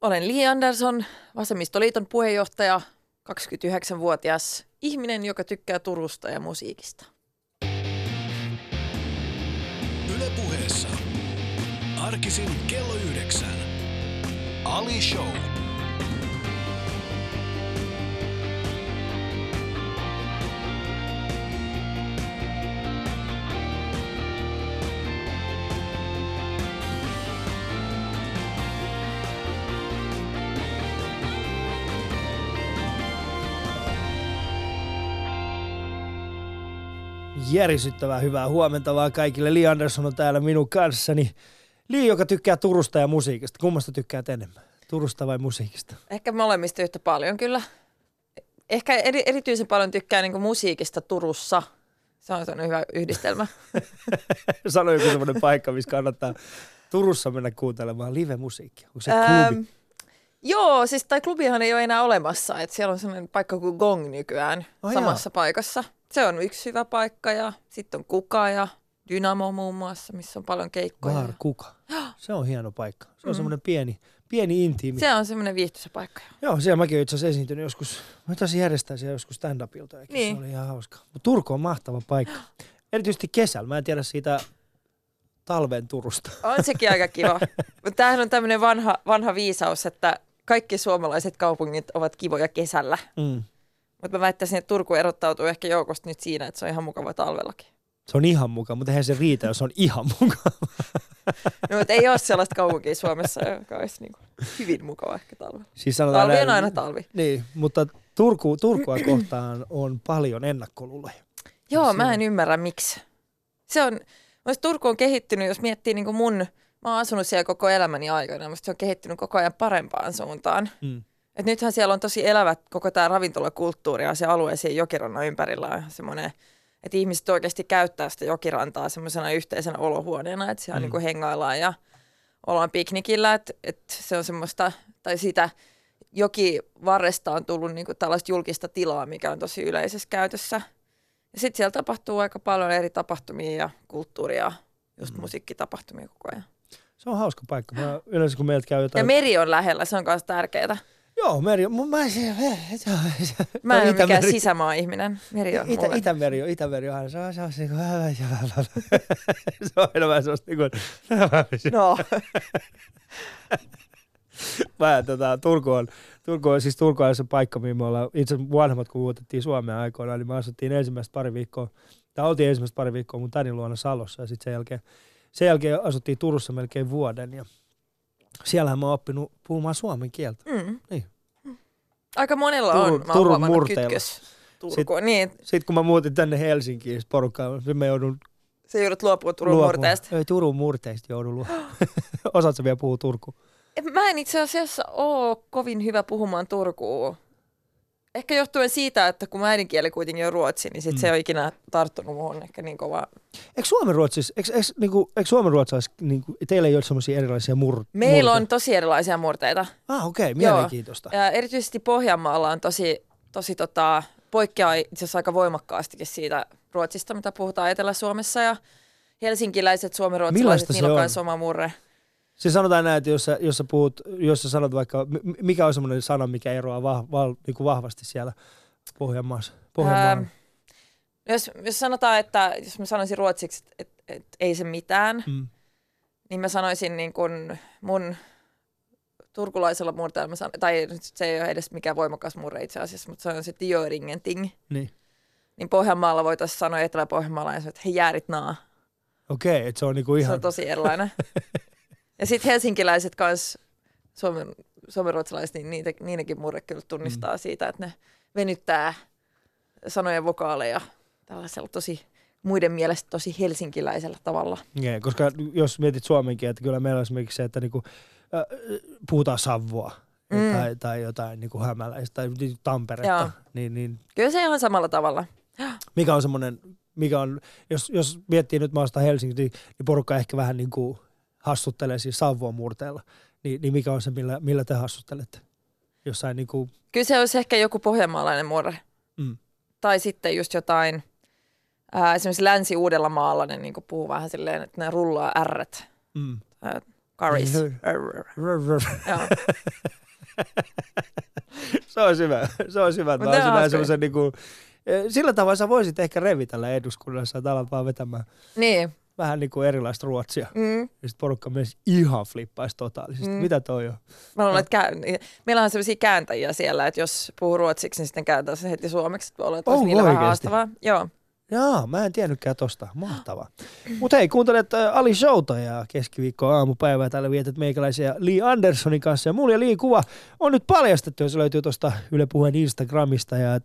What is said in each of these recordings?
Olen Li Andersson, Vasemmistoliiton puheenjohtaja, 29-vuotias ihminen, joka tykkää Turusta ja musiikista. Yle puheessa. Arkisin kello yhdeksän. Ali Show. Järisyttävää hyvää huomenta vaan kaikille. Li Andersson on täällä minun kanssani. Li, joka tykkää Turusta ja musiikista. Kummasta tykkää enemmän? Turusta vai musiikista? Ehkä molemmista yhtä paljon kyllä. Ehkä eri, erityisen paljon tykkää niin musiikista Turussa. Se on sellainen hyvä yhdistelmä. Sano joku semmoinen paikka, missä kannattaa Turussa mennä kuuntelemaan live-musiikkia. Onko se klubi? Ähm, joo, siis tai klubihan ei ole enää olemassa. Et siellä on sellainen paikka kuin Gong nykyään Oh, samassa jaa. paikassa. Se on yksi hyvä paikka ja sitten on Kuka ja Dynamo muun muassa, missä on paljon keikkoja. Vaar Kuka. Se on hieno paikka. Se on semmoinen pieni, pieni intiimi. Se on semmoinen viihtyisä paikka. Joo, siellä mäkin olen itse asiassa esiintynyt joskus. Mä taisin järjestää siellä joskus stand-upilta. Niin. Se oli ihan hauska. Mutta Turku on mahtava paikka. Erityisesti kesällä. Mä en tiedä siitä talven Turusta. On sekin aika kiva. Mutta tämähän on tämmöinen vanha, vanha viisaus, että kaikki suomalaiset kaupungit ovat kivoja kesällä. Mm. Mutta mä väittäisin, että Turku erottautuu ehkä joukosta nyt siinä, että se on ihan mukava talvellakin. Se on ihan mukava, mutta eihän se riitä, jos on ihan mukava. No, mutta ei ole sellaista kaupunkia Suomessa, joka olisi niin kuin hyvin mukava ehkä talvella. Siis sanotaan Talvi on näin- aina talvi. Niin, mutta Turku, Turkua kohtaan on paljon ennakkoluuloja. Joo, mä Siinä. en ymmärrä miksi. Se on, Turku on kehittynyt, jos miettii niin kuin mun, mä oon asunut siellä koko elämäni aikana, musta se on kehittynyt koko ajan parempaan suuntaan. Mm. Et nythän siellä on tosi elävät koko tämä ravintolakulttuuri ja se alue siellä jokirannan ympärillä on semmoinen, että ihmiset oikeasti käyttää sitä jokirantaa semmoisena yhteisenä olohuoneena, että siellä Mm. mm. niin hengaillaan ja ollaan piknikillä, että, että se on semmoista, tai sitä jokivarresta on tullut niin tällaista julkista tilaa, mikä on tosi yleisessä käytössä. Ja sitten siellä tapahtuu aika paljon eri tapahtumia ja kulttuuria, just Mm. musiikkitapahtumia koko ajan. Se on hauska paikka. Mä, yleensä kun meiltä käy jotain... Ja meri on lähellä, se on myös tärkeää. Joo, meri on. Mä, se, se, se, Mä en ole mikään Itämeri. sisämaa-ihminen. Meri on Itä, mulle. Itämeri on, Itämeri on aina, se on, se on, se on, se on aina vähän sellaista niin kuin, No, mä, tota, Turku on, Turku on, siis Turku on se paikka, mihin me ollaan, itse asiassa vanhemmat, kun muutettiin Suomeen aikoinaan, niin me asuttiin ensimmäistä pari viikkoa, tai oltiin ensimmäistä pari viikkoa mun tädin luona Salossa, ja sitten sen jälkeen, sen jälkeen asuttiin Turussa melkein vuoden, ja siellähän mä oon oppinut puhumaan suomen kieltä. mm. Niin. Aika monella Turun- on. Mä Turun kytkös Turkuun. Niin, Sitten kun mä muutin tänne Helsinkiin, sit porukkaan, sit mä joudun sä joudut luopua Turun luopumaan. murteesta. Ei, Turun murteista joudun luopumaan. Osaatko vielä puhua Turku? Mä en itse asiassa ole kovin hyvä puhumaan Turkuun. Ehkä johtuen siitä, että kun mä äidinkieli kuitenkin on ruotsi, niin sit Mm. se ei ole ikinä tarttunut muhun ehkä niin kovaa. Eikö Suomen ruotsis, eikö, eikö, niinku, eikö Suomen ruotsalais, niinku, teillä ei ole semmoisia erilaisia mur, Meillä murteita? on tosi erilaisia murteita. Ah, okei, okay, mielenkiintoista. Ja erityisesti Pohjanmaalla on tosi, tosi tota, poikkeaa itse asiassa aika voimakkaastikin siitä Ruotsista, mitä puhutaan Etelä-Suomessa. Ja helsinkiläiset, suomenruotsalaiset, Millaista niillä on? myös oma murre. Siis sanotaan näin, että jos sä, jos sä puhut, jos sä sanot vaikka, mi- mikä on semmoinen sana, mikä eroaa vah, val, niinku vahvasti siellä Pohjanmaassa? Pohjanmaalla. Ähm, jos, jos sanotaan, että jos mä sanoisin ruotsiksi, että et, et, ei se mitään, mm. niin mä sanoisin niin kun mun turkulaisella murteella, sanon, tai se ei ole edes mikään voimakas murre itse asiassa, mutta se on se Jöringenting. Niin. Niin Pohjanmaalla voitaisiin sanoa Etelä-Pohjanmaalla, että he jäärit naa. Okei, okay, että se on niinku Se ihan... on tosi erilainen. ja sitten helsinkiläiset kanssa, suomen, suomenruotsalaiset, niin niitä, niidenkin murre kyllä tunnistaa mm. siitä, että ne venyttää sanojen vokaaleja tällaisella tosi muiden mielestä tosi helsinkiläisellä tavalla. Yeah, koska jos mietit suomen kieltä, kyllä meillä on esimerkiksi se, että niinku, äh, puhutaan savua Mm. tai, tai jotain niinku hämäläistä tai niinku Tamperetta, Joo. niin, niin Kyllä se ihan samalla tavalla. mikä on semmoinen, mikä on, jos, jos miettii nyt maasta Helsinki, niin, niin porukka ehkä vähän niin kuin hassuttelee siis Savon murteella. Niin, niin mikä on se, millä, millä te hassuttelette? Jossain niin kuin, Kyllä se olisi ehkä joku pohjanmaalainen murre. mm, Tai sitten just jotain, ää, esimerkiksi Länsi-Uudellamaalla ne niin puhuu vähän silleen, että ne rullaa ärret. mm, Ää, Karis. Niin. Se on hyvä. Se on hyvä. Mä Mut ne on olisin näin hauskoja. semmoisen niinku, eh, sillä tavalla sä voisit ehkä revitellä eduskunnassa, vaan vetämään Niin. Vähän niin kuin erilaista ruotsia. Mm. Ja sitten porukka myös ihan flippaisi totaalisesti. Mm. Mitä toi on? Mä luulen, että käyn, meillä on sellaisia kääntäjiä siellä, että jos puhuu ruotsiksi, niin sitten kääntää se heti suomeksi. Että voi olla, että olisi Onko niille vähän oikeesti? haastavaa. Joo. Jaa, mä en tiennytkään tosta. Mahtavaa. Mutta hei, kuuntelet äh, Ali Showta ja keskiviikkoa aamupäivää. Täällä vietät meikäläisiä Lee Andersonin kanssa. Ja mulla ja Lee kuva on nyt paljastettu ja se löytyy tuosta Yle Puheen Instagramista. Ja äh,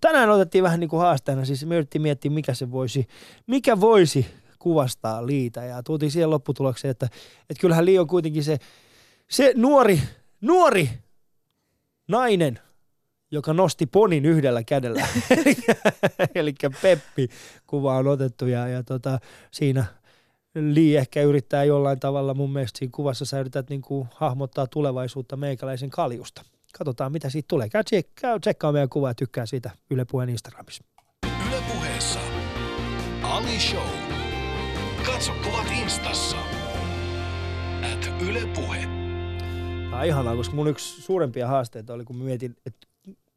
tänään otettiin vähän niin kuin haasteena. Siis me yritettiin miettiä, mikä se voisi, mikä voisi kuvastaa Liitä. Ja tultiin siihen lopputulokseen, että, että kyllähän Lee on kuitenkin se, se nuori, nuori nainen, joka nosti ponin yhdellä kädellä. Eli Peppi kuva on otettu ja, ja tota, siinä Lee ehkä yrittää jollain tavalla mun mielestä siinä kuvassa sä yrität niin kuin hahmottaa tulevaisuutta meikäläisen kaljusta. Katsotaan mitä siitä tulee. Käy, tsek- käy tsekkaa meidän kuvaa ja tykkää siitä Yle Puheen Instagramissa. Yle puheessa. Ali Show. Katso kuvat instassa. At Yle Puhe. Tämä on ihanaa, koska mun yksi suurempia haasteita oli, kun mä mietin, että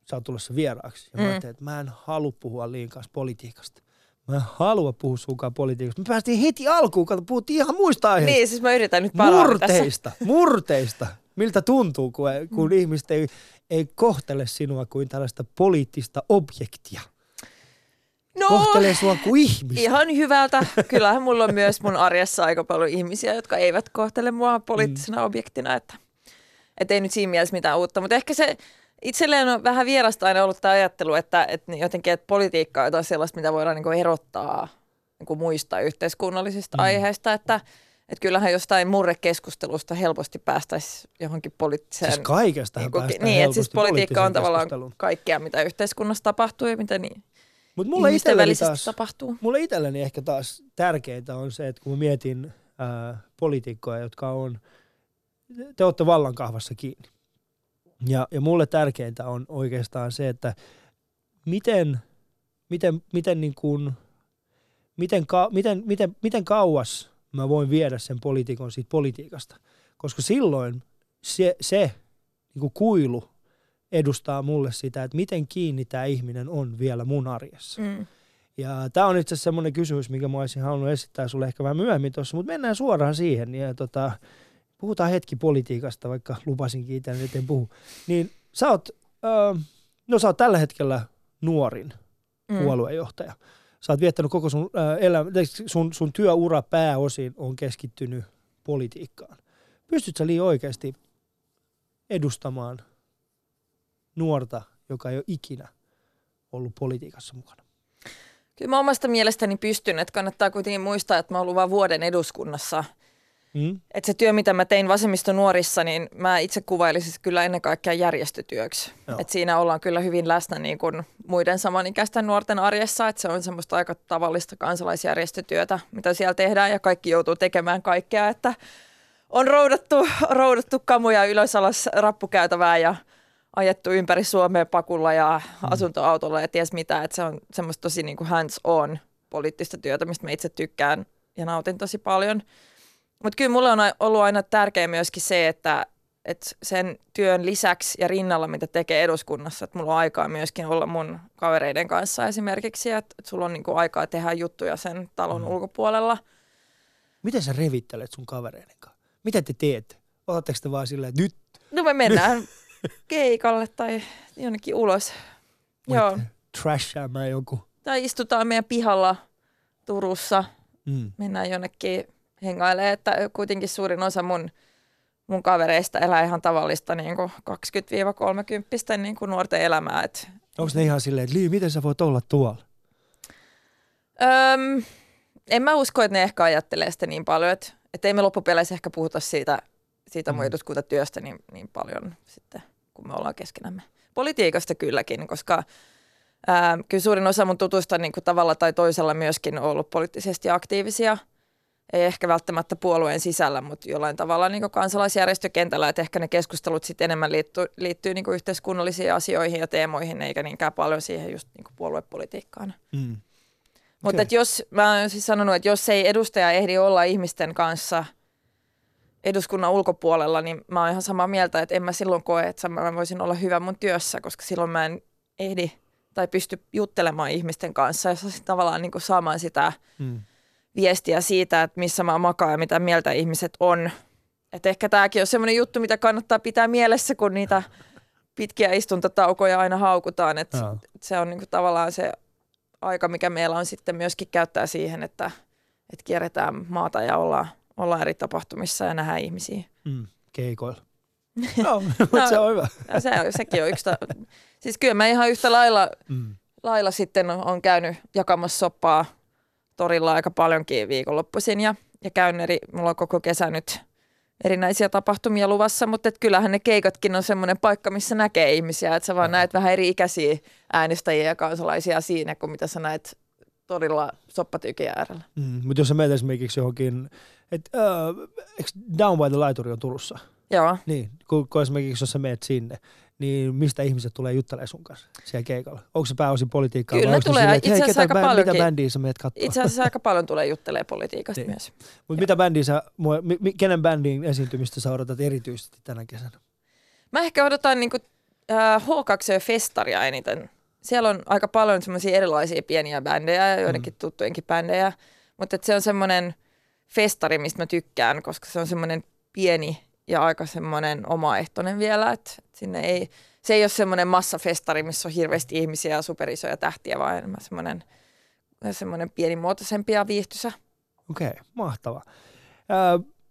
sä oot tulossa vieraaksi. Ja mä Mm. ajattelin, että mä en halua puhua liian kanssa politiikasta. Mä en halua puhua sunkaan politiikasta. Me päästiin heti alkuun, kato, puhuttiin ihan muista aiheista. Niin, siis mä yritän nyt palaa tässä. murteista, murteista. Miltä tuntuu, kun, kun mm. ihmiset ei, ei kohtele sinua kuin tällaista poliittista objektia. No, Kohtelee sua kuin ihmistä. ihan hyvältä. Kyllähän mulla on myös mun arjessa aika paljon ihmisiä, jotka eivät kohtele mua poliittisena objektina, että et ei nyt siinä mielessä mitään uutta. Mutta ehkä se itselleen on vähän vierasta aina ollut tämä ajattelu, että, että jotenkin että politiikka on jotain sellaista, mitä voidaan niinku erottaa niinku muista yhteiskunnallisista mm. aiheista, että et kyllähän jostain murrekeskustelusta helposti päästäisiin johonkin poliittiseen... Siis kaikesta niinku, päästään niin, että siis politiikka on tavallaan kaikkea, mitä yhteiskunnassa tapahtuu ja mitä niin Mut mulle ihmisten välisesti taas, tapahtuu. mulle itselleni ehkä taas tärkeintä on se, että kun mietin ää, poliitikkoja, jotka on, te olette vallankahvassa kiinni. Ja, ja mulle tärkeintä on oikeastaan se, että miten, miten, miten, niin kuin, miten, ka, miten, miten, miten kauas mä voin viedä sen poliitikon siitä politiikasta. Koska silloin se, se niin kuin kuilu edustaa mulle sitä, että miten kiinni tämä ihminen on vielä mun arjessa. Mm. Ja tämä on itse asiassa semmoinen kysymys, mikä mä olisin halunnut esittää sulle ehkä vähän myöhemmin tuossa, mutta mennään suoraan siihen. Ja tota, puhutaan hetki politiikasta, vaikka lupasinkin itselleni, että en puhu. Niin sä oot, öö, no sä oot tällä hetkellä nuorin Mm. puoluejohtaja. Sä oot viettänyt koko sun, öö, elämä, tai sun, sun työura pääosin on keskittynyt politiikkaan. Pystyt sä liian oikeasti edustamaan nuorta, joka ei ole ikinä ollut politiikassa mukana? Kyllä mä omasta mielestäni pystyn, että kannattaa kuitenkin muistaa, että mä oon ollut vain vuoden eduskunnassa. Mm? Että se työ, mitä mä tein vasemmisto nuorissa, niin mä itse kuvailisin kyllä ennen kaikkea järjestötyöksi. Joo. Et siinä ollaan kyllä hyvin läsnä niin kuin muiden samanikäisten nuorten arjessa, että se on semmoista aika tavallista kansalaisjärjestötyötä, mitä siellä tehdään ja kaikki joutuu tekemään kaikkea, että on roudattu, roudattu kamuja ylös alas rappukäytävää ja ajettu ympäri Suomea pakulla ja asuntoautolla ja ties mitä, että se on semmoista tosi niin kuin hands-on poliittista työtä, mistä mä itse tykkään ja nautin tosi paljon. Mutta kyllä mulle on ollut aina tärkeä myöskin se, että, että sen työn lisäksi ja rinnalla, mitä tekee eduskunnassa, että mulla on aikaa myöskin olla mun kavereiden kanssa esimerkiksi, että, että sulla on niinku aikaa tehdä juttuja sen talon mm. ulkopuolella. Miten sä revittelet sun kavereiden kanssa? Mitä te teette? Otatteko te vaan silleen, että nyt No me mennään keikalle tai jonnekin ulos. Joo. voitte trashaamaan jonkun? Tai istutaan meidän pihalla Turussa, Mm. mennään jonnekin hengailemaan, että kuitenkin suurin osa mun, mun kavereista elää ihan tavallista niin kuin 20-30 niin kuin nuorten elämää. Et, Onko ne ihan silleen, että Lii, miten sä voit olla tuolla? öm, en mä usko, että ne ehkä ajattelee sitä niin paljon, että, että ei me loppupeleissä ehkä puhuta siitä, siitä mun Mm. eduskuntatyöstä niin, niin paljon sitten, kun me ollaan keskenämme. Politiikasta kylläkin, koska ää, kyllä suurin osa mun tutusta niin kuin tavalla tai toisella myöskin on ollut poliittisesti aktiivisia. Ei ehkä välttämättä puolueen sisällä, mutta jollain tavalla niin kuin kansalaisjärjestökentällä, että ehkä ne keskustelut sitten enemmän liittyy, liittyy niin kuin yhteiskunnallisiin asioihin ja teemoihin, eikä niinkään paljon siihen just niin kuin puoluepolitiikkaan. Mm. Mutta okay. jos, mä oon siis sanonut, että jos ei edustaja ehdi olla ihmisten kanssa eduskunnan ulkopuolella, niin mä oon ihan samaa mieltä, että en mä silloin koe, että mä voisin olla hyvä mun työssä, koska silloin mä en ehdi tai pysty juttelemaan ihmisten kanssa ja tavallaan niin kuin saamaan sitä mm. viestiä siitä, että missä mä makaan ja mitä mieltä ihmiset on. Et ehkä tämäkin on semmoinen juttu, mitä kannattaa pitää mielessä, kun niitä pitkiä istuntotaukoja aina haukutaan. Et no. Se on niin kuin tavallaan se aika, mikä meillä on sitten myöskin käyttää siihen, että, että kierretään maata ja ollaan, ollaan eri tapahtumissa ja nähdään ihmisiä. Mm, keikoilla. No, mutta no, se on hyvä. Se on, sekin on yksi. Ta- siis kyllä mä ihan yhtä lailla, mm. lailla sitten on käynyt jakamassa soppaa torilla aika paljonkin viikonloppuisin ja, ja käyn eri, mulla on koko kesä nyt erinäisiä tapahtumia luvassa, mutta et kyllähän ne keikatkin on semmoinen paikka, missä näkee ihmisiä, että sä vaan näet vähän eri ikäisiä äänestäjiä ja kansalaisia siinä, kuin mitä sä näet torilla soppatyykin äärellä. Mm, mutta jos sä menet esimerkiksi johonkin, että uh, Down by the Laituri on Turussa? Joo. Niin, kun, kun esimerkiksi jos sä meet sinne, niin mistä ihmiset tulee juttelemaan sun kanssa siellä keikalla? Onko se pääosin politiikkaa? Kyllä vai tulee, itse asiassa aika paljon. Mitä bändiä sä meet katsoa? Itse asiassa aika paljon tulee juttelemaan politiikasta niin. myös. Mutta mitä bändiä sä, kenen bändin esiintymistä sä odotat erityisesti tänä kesänä? Mä ehkä odotan niinku, äh, H2-festaria eniten. Siellä on aika paljon semmoisia erilaisia pieniä bändejä ja joidenkin mm. tuttujenkin bändejä. Mutta se on semmoinen festari, mistä mä tykkään, koska se on semmoinen pieni ja aika semmoinen omaehtoinen vielä, että sinne ei, se ei ole semmoinen massafestari, missä on hirveästi ihmisiä ja superisoja tähtiä, vaan enemmän semmoinen, semmoinen pienimuotoisempi ja viihtysä. Okei, okay, mahtava.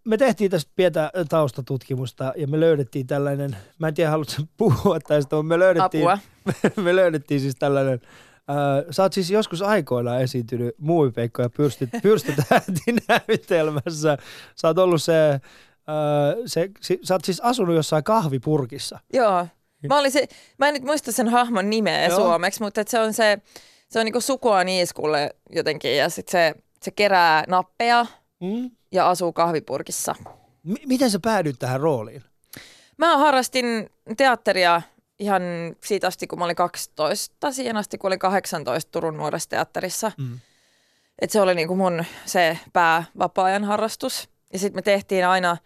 me tehtiin tästä pientä taustatutkimusta ja me löydettiin tällainen, mä en tiedä haluatko puhua tästä, mutta me löydettiin, Apua. me löydettiin siis tällainen Sä oot siis joskus aikoinaan esiintynyt Muuvipeikko ja pyrstöt, pyrstöt näytelmässä. Sä oot ollut se Öö, se, si, sä oot siis asunut jossain kahvipurkissa. Joo. Mä, olin se, mä en nyt muista sen hahmon nimeä Joo. suomeksi, mutta se on se, se on niinku sukua niiskulle jotenkin ja sit se, se kerää nappeja mm. ja asuu kahvipurkissa. M- miten sä päädyit tähän rooliin? Mä harrastin teatteria ihan siitä asti, kun mä olin 12, siihen asti, kun olin 18 Turun nuoressa teatterissa. Mm. Et se oli niinku mun se pää vapaa-ajan harrastus. Ja sitten me tehtiin aina,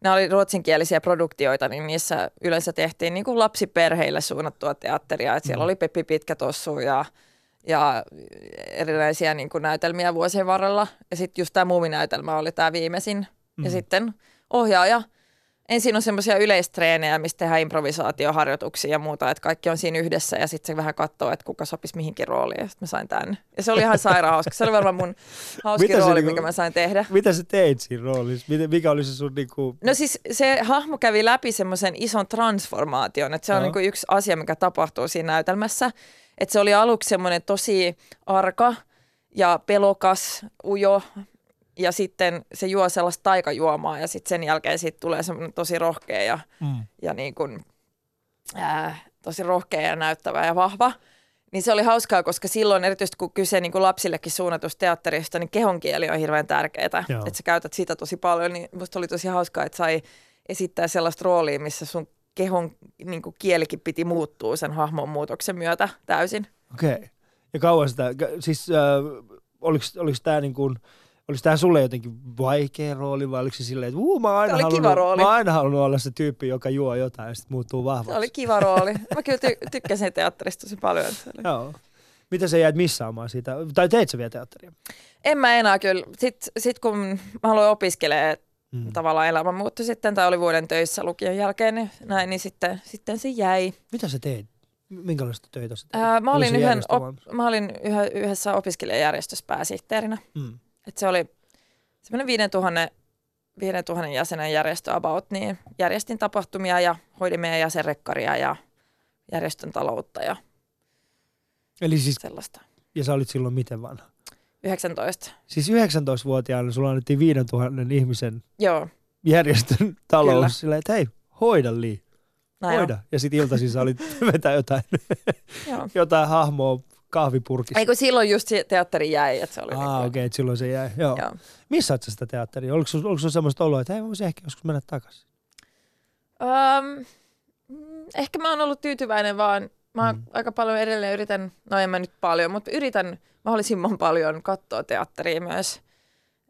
nämä oli ruotsinkielisiä produktioita, niin niissä yleensä tehtiin niin kuin lapsiperheille suunnattua teatteria. Et siellä mm. oli Peppi Pitkätossu ja, ja erilaisia niin kuin näytelmiä vuosien varrella. Ja sitten just tämä muuminäytelmä oli tämä viimeisin. Mm. Ja sitten ohjaaja – ensin on semmoisia yleistreenejä, mistä tehdään improvisaatioharjoituksia ja muuta, että kaikki on siinä yhdessä ja sitten se vähän katsoo, että kuka sopisi mihinkin rooliin ja sitten mä sain tänne. Ja se oli ihan sairaan hauska. Se oli varmaan mun hauskin rooli, niinku, mikä mä sain tehdä. Mitä sä teit siinä roolissa? Mikä oli se sun niinku... No siis se hahmo kävi läpi semmoisen ison transformaation, että se on no. niinku yksi asia, mikä tapahtuu siinä näytelmässä. Että se oli aluksi semmoinen tosi arka ja pelokas, ujo, ja sitten se juo sellaista taikajuomaa ja sitten sen jälkeen siitä tulee semmoinen tosi rohkea ja, mm. ja niin kuin, ää, tosi rohkea ja näyttävä ja vahva. Niin se oli hauskaa, koska silloin erityisesti kun kyse niin kuin lapsillekin suunnatusta teatterista, niin kehonkieli on hirveän tärkeää. Että sä käytät sitä tosi paljon, niin musta oli tosi hauskaa, että sai esittää sellaista roolia, missä sun kehon niin kuin kielikin piti muuttua sen hahmon muutoksen myötä täysin. Okei. Okay. Ja kauan sitä, siis äh, oliko, oliko tämä niin kuin – Oliko tämä sulle jotenkin vaikea rooli vai oliko se silleen, että uu, mä oon aina, oli halunnut, kiva rooli. mä aina halunnut olla se tyyppi, joka juo jotain ja sitten muuttuu vahvaksi. Se oli kiva rooli. Mä kyllä ty- tykkäsin teatterista tosi paljon. Oli... Joo. Mitä sä jäit missaamaan siitä? Tai teit sä vielä teatteria? En mä enää kyllä. Sitten sit kun mä haluan opiskelemaan, mm. tavallaan elämä muuttui sitten, tai oli vuoden töissä lukion jälkeen, niin, näin, niin sitten, sitten se jäi. Mitä sä teit? Minkälaista töitä sä teit? Ää, mä, olin yhden, op, mä olin yhdessä opiskelijajärjestössä pääsihteerinä. Mm. Et se oli semmoinen 5000, 5000 jäsenen järjestö About, niin järjestin tapahtumia ja hoidin meidän jäsenrekkaria ja järjestön taloutta ja Eli siis, sellaista. Ja sä olit silloin miten vanha? 19. Siis 19-vuotiaana sulla annettiin 5000 ihmisen Joo. järjestön talous Kyllä. silleen, että hei, hoida lii. Näin hoida. On. Ja sitten iltaisin sä olit vetää jotain, jotain hahmoa kahvipurkissa. Ei kun silloin just se teatteri jäi, että se oli Ah, niin okei, okay, silloin se jäi. Joo. Joo. Missä oot sitä teatteria? Oliko, oliko sinulla semmoista oloa, että hei, voisi ehkä joskus mennä takaisin? Um, ehkä mä oon ollut tyytyväinen vaan. Mä mm. aika paljon edelleen yritän, no en mä nyt paljon, mutta yritän mahdollisimman paljon katsoa teatteria myös.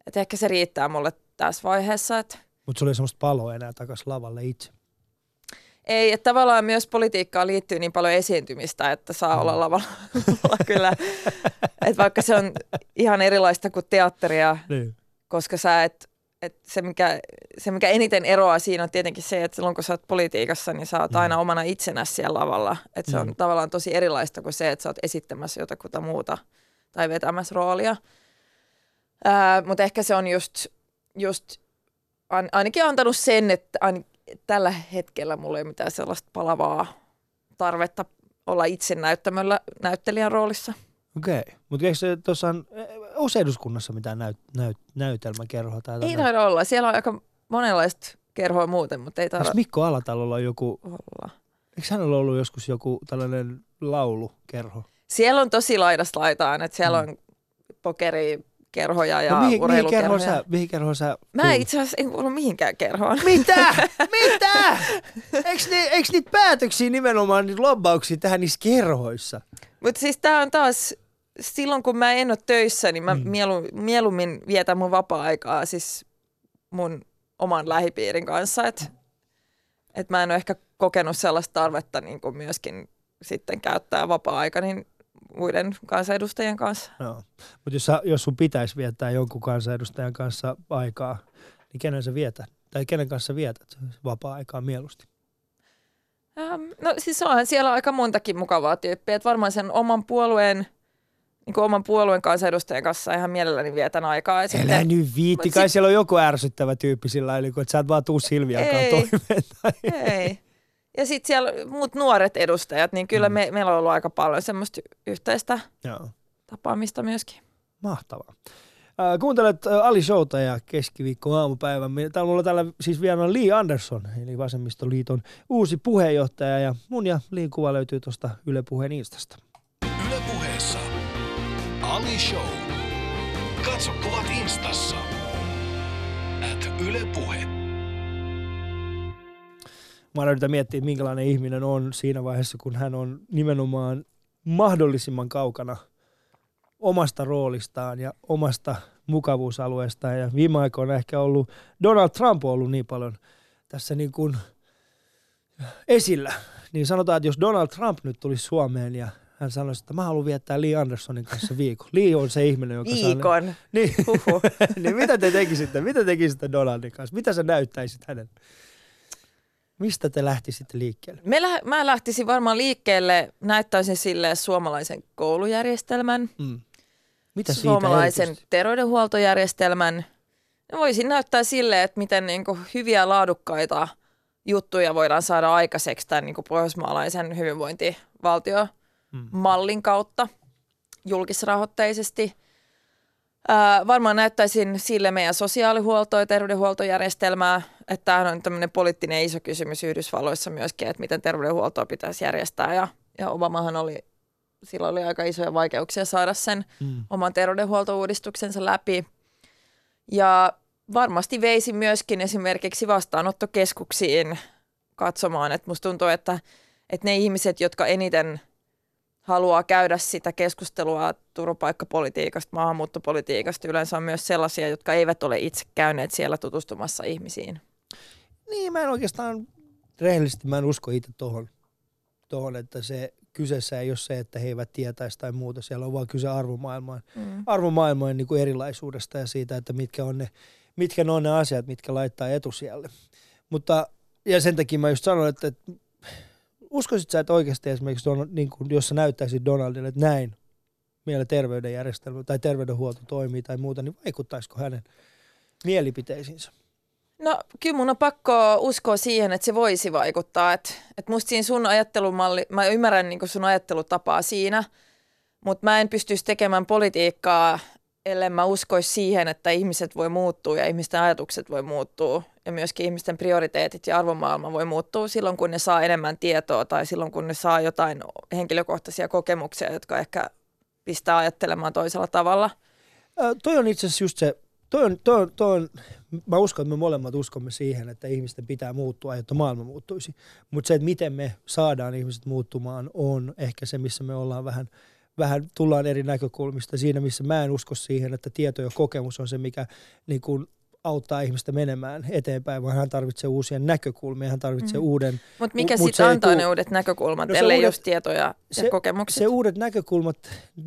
Et ehkä se riittää mulle tässä vaiheessa, että Mutta sulla ei semmoista paloa enää takaisin lavalle itse. Ei, että tavallaan myös politiikkaan liittyy niin paljon esiintymistä, että saa Mm. olla lavalla kyllä. että vaikka se on ihan erilaista kuin teatteria, Niin. koska sä et, et se, mikä, se, mikä eniten eroaa siinä on tietenkin se, että silloin kun sä oot politiikassa, niin sä oot Mm. aina omana itsenäsi siellä lavalla. Että se on Mm. tavallaan tosi erilaista kuin se, että sä oot esittämässä jotakuta muuta tai vetämässä roolia. Mutta ehkä se on just, just ain- ainakin antanut sen, että ain, tällä hetkellä mulla ei ole mitään sellaista palavaa tarvetta olla itse näyttämöllä näyttelijän roolissa. Okei. Okay. Mutta eikö se tuossa on, onko se eduskunnassa mitään näyt, näyt, näytelmäkerhoa? Tai Ei taida olla. Siellä on aika monenlaista kerhoa muuten, mutta ei taida Mikko Alatalolla joku, olla. eikö hänellä ollut joskus joku tällainen laulukerho? Siellä on tosi laidasta laitaan, että siellä Mm. on pokerikerhoja ja no, mihin, mihin kerhoon sä, mihin kerhoon sä Mä itse asiassa en kuulu mihinkään kerhoon. Mitä? Mitä? Eikö, ne, eikö niitä päätöksiä nimenomaan niitä lobbauksia tähän niissä kerhoissa? Mutta siis tää on taas, silloin kun mä en ole töissä, niin mä mm. mielu, mieluummin vietän mun vapaa-aikaa siis mun oman lähipiirin kanssa. Että et mä en ole ehkä kokenut sellaista tarvetta niin kuin myöskin sitten käyttää vapaa-aika niin muiden kansanedustajien kanssa. No. Mutta jos, sä- jos sun pitäisi viettää jonkun kansanedustajan kanssa aikaa, niin kenen sä vietät? Tai kenen kanssa vietät vapaa-aikaa mieluusti? Ähm, no siis onhan siellä aika montakin mukavaa tyyppiä. Että varmaan sen oman puolueen, niin kuin oman puolueen kansanedustajan kanssa ihan mielelläni vietän aikaa. Ja Älä nyt viitti, kai sit- siellä on joku ärsyttävä tyyppi sillä lailla, kun et sä et vaan tuu Silviakaan Ei. toimeen. Tai... Ei. Ja sitten siellä muut nuoret edustajat, niin kyllä Mm. me, meillä on ollut aika paljon semmoista yhteistä Joo, tapaamista myöskin. mahtavaa. Äh, kuuntelet äh, Ali Showta ja keskiviikko aamupäivän. Täällä mulla täällä siis vieraana Lee Anderson, eli Vasemmistoliiton uusi puheenjohtaja. Ja mun ja Leen kuva löytyy tuosta Yle Puheen Instasta. Yle puheessa. Ali Show. Katso kuvat instassa. At Yle Puhe. Mä aina yritän miettiä, minkälainen ihminen on siinä vaiheessa, kun hän on nimenomaan mahdollisimman kaukana omasta roolistaan ja omasta mukavuusalueestaan. Ja viime aikoina ehkä ollut, Donald Trump on ollut niin paljon tässä niin kuin esillä. Niin sanotaan, että jos Donald Trump nyt tulisi Suomeen ja hän sanoisi, että mä haluan viettää Lee Andersonin kanssa viikon. Lee on se ihminen, joka saa... Viikon. Niin. Huhhuh. niin mitä te tekisitte? Mitä tekisitte Donaldin kanssa? Mitä sä näyttäisit hänen? Mistä te lähtisitte liikkeelle? Me lä- mä lähtisin varmaan liikkeelle, näyttäisin sille suomalaisen koulujärjestelmän, Mm. Mitä suomalaisen terveydenhuoltojärjestelmän. Ja voisin näyttää sille, että miten niin kuin hyviä laadukkaita juttuja voidaan saada aikaiseksi tämän niin kuin pohjoismaalaisen hyvinvointivaltiomallin Mm. kautta julkisrahoitteisesti. Ää, varmaan näyttäisin sille meidän sosiaalihuolto- ja terveydenhuoltojärjestelmää, että tämä on tämmöinen poliittinen iso kysymys Yhdysvalloissa myöskin, että miten terveydenhuoltoa pitäisi järjestää. Ja, ja Obamahan oli, silloin oli aika isoja vaikeuksia saada sen Mm. oman terveydenhuoltouudistuksensa läpi. Ja varmasti veisin myöskin esimerkiksi vastaanottokeskuksiin katsomaan, että musta tuntuu, että, että ne ihmiset, jotka eniten haluaa käydä sitä keskustelua turvapaikkapolitiikasta, maahanmuuttopolitiikasta, yleensä on myös sellaisia, jotka eivät ole itse käyneet siellä tutustumassa ihmisiin. Niin, mä en oikeastaan, rehellisesti mä en usko itse tohon, tohon, että se kyseessä ei ole se, että he eivät tietäisi tai muuta. Siellä on vaan kyse arvomaailmaan, Mm. arvomaailmojen niin kuin erilaisuudesta ja siitä, että mitkä on ne, mitkä ne on ne asiat, mitkä laittaa etusijalle. Mutta, ja sen takia mä just sanon, että, että uskoisit sä, että oikeasti esimerkiksi Donald, niin kuin, jos sä näyttäisit Donaldille, että näin meillä terveydenjärjestelmä tai terveydenhuolto toimii tai muuta, niin vaikuttaisiko hänen mielipiteisiinsä? No kyllä mun on pakko uskoa siihen, että se voisi vaikuttaa. Että et musta siinä sun ajattelumalli, mä ymmärrän niin sun ajattelutapaa siinä, mutta mä en pystyisi tekemään politiikkaa, ellei mä uskoisi siihen, että ihmiset voi muuttua ja ihmisten ajatukset voi muuttua. Ja myöskin ihmisten prioriteetit ja arvomaailma voi muuttua silloin, kun ne saa enemmän tietoa tai silloin, kun ne saa jotain henkilökohtaisia kokemuksia, jotka ehkä pistää ajattelemaan toisella tavalla. Ö, toi on itse asiassa just se, toi on, toi on, toi on, mä uskon, että me molemmat uskomme siihen, että ihmisten pitää muuttua, jotta maailma muuttuisi. Mutta se, että miten me saadaan ihmiset muuttumaan, on ehkä se, missä me ollaan vähän, vähän tullaan eri näkökulmista. Siinä, missä mä en usko siihen, että tieto ja kokemus on se, mikä niin kun auttaa ihmistä menemään eteenpäin, vaan hän tarvitsee uusia näkökulmia, hän tarvitsee mm. uuden... Mutta mikä mut sitten antaa tuu... ne uudet näkökulmat, no ellei uudet, just tietoja se, ja kokemukset? Se uudet näkökulmat,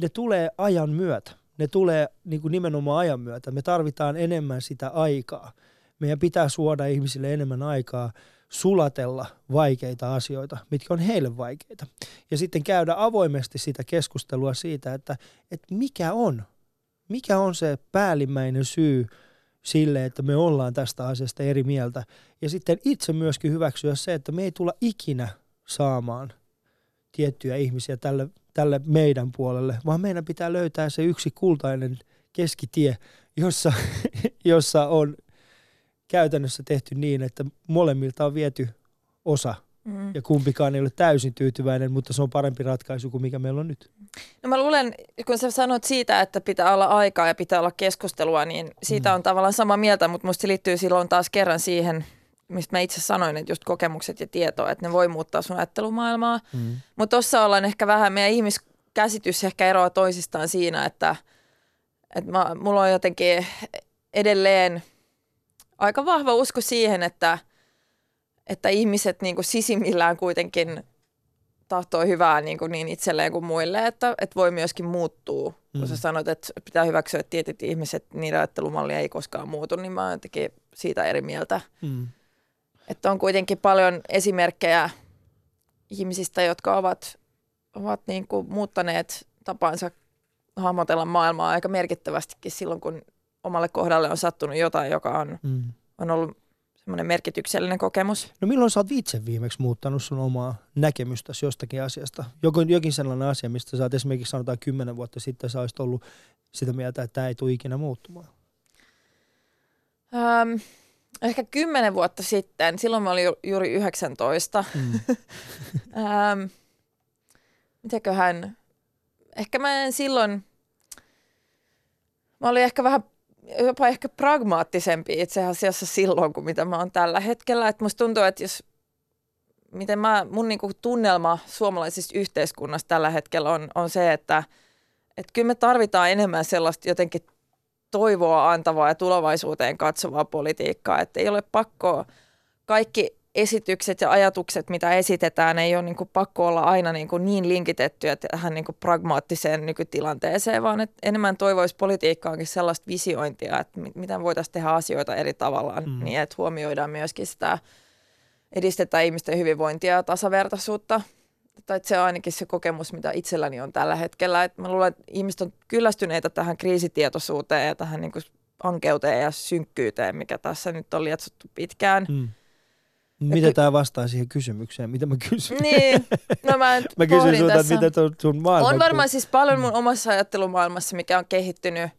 ne tulee ajan myötä. Ne tulee niin kuin nimenomaan ajan myötä. Me tarvitaan enemmän sitä aikaa. Meidän pitää suoda ihmisille enemmän aikaa sulatella vaikeita asioita, mitkä on heille vaikeita. Ja sitten käydä avoimesti sitä keskustelua siitä, että, että mikä on, mikä on se päällimmäinen syy sille, että me ollaan tästä asiasta eri mieltä. Ja sitten itse myöskin hyväksyä se, että me ei tulla ikinä saamaan tiettyjä ihmisiä tälle, tälle meidän puolelle, vaan meidän pitää löytää se yksi kultainen keskitie, jossa, jossa on käytännössä tehty niin, että molemmilta on viety osa mm. ja kumpikaan ei ole täysin tyytyväinen, mutta se on parempi ratkaisu kuin mikä meillä on nyt. No mä luulen, kun sä sanot siitä, että pitää olla aikaa ja pitää olla keskustelua, niin siitä mm. on tavallaan sama mieltä, mutta musta se liittyy silloin taas kerran siihen, mistä mä itse sanoin, että just kokemukset ja tieto, että ne voi muuttaa sun ajattelumaailmaa. Mm. Mutta tuossa ollaan ehkä vähän, meidän ihmiskäsitys ehkä eroaa toisistaan siinä, että, että mä, mulla on jotenkin edelleen aika vahva usko siihen, että, että ihmiset niin kuin sisimmillään kuitenkin tahtoo hyvää niin, kuin niin itselleen kuin muille, että, että voi myöskin muuttua. Mm. Kun sä sanoit, että pitää hyväksyä, että tietyt ihmiset, niiden ajattelumalli ei koskaan muutu, niin mä oon jotenkin siitä eri mieltä. Mm. Että on kuitenkin paljon esimerkkejä ihmisistä, jotka ovat, ovat niin kuin muuttaneet tapansa hahmotella maailmaa aika merkittävästikin silloin, kun omalle kohdalle on sattunut jotain, joka on, mm. on ollut semmoinen merkityksellinen kokemus. No milloin sä oot itse viimeksi muuttanut sun omaa näkemystäsi jostakin asiasta? Jokin, jokin sellainen asia, mistä sä oot esimerkiksi sanotaan kymmenen vuotta sitten sä olisit ollut sitä mieltä, että tämä ei tule ikinä muuttumaan? Um, ehkä kymmenen vuotta sitten, silloin mä olin ju- juuri 19. Mm. um, mitäköhän, ehkä mä en silloin, mä olin ehkä vähän jopa ehkä pragmaattisempi itse asiassa silloin kuin mitä mä oon tällä hetkellä. Että musta tuntuu, että jos miten mä, mun niinku tunnelma suomalaisesta yhteiskunnasta tällä hetkellä on, on se, että et kyllä me tarvitaan enemmän sellaista jotenkin toivoa antavaa ja tulevaisuuteen katsovaa politiikkaa, että ei ole pakko kaikki esitykset ja ajatukset, mitä esitetään, ei ole niin kuin pakko olla aina niin, kuin niin linkitettyä tähän niin kuin pragmaattiseen nykytilanteeseen, vaan että enemmän toivoisi politiikkaankin sellaista visiointia, että miten voitaisiin tehdä asioita eri tavallaan, mm. niin että huomioidaan myöskin sitä, edistetään ihmisten hyvinvointia ja tasavertaisuutta. Tai se on ainakin se kokemus, mitä itselläni on tällä hetkellä. Että mä luulen, että ihmiset on kyllästyneitä tähän kriisitietoisuuteen ja tähän niin kuin ankeuteen ja synkkyyteen, mikä tässä nyt on lietsottu pitkään. Mm mitä tämä vastaa siihen kysymykseen, mitä mä kysyn? Niin, no mä, mä kysyn sulta, että mitä sun maailma... On varmaan siis paljon mun omassa ajattelumaailmassa, mikä on kehittynyt,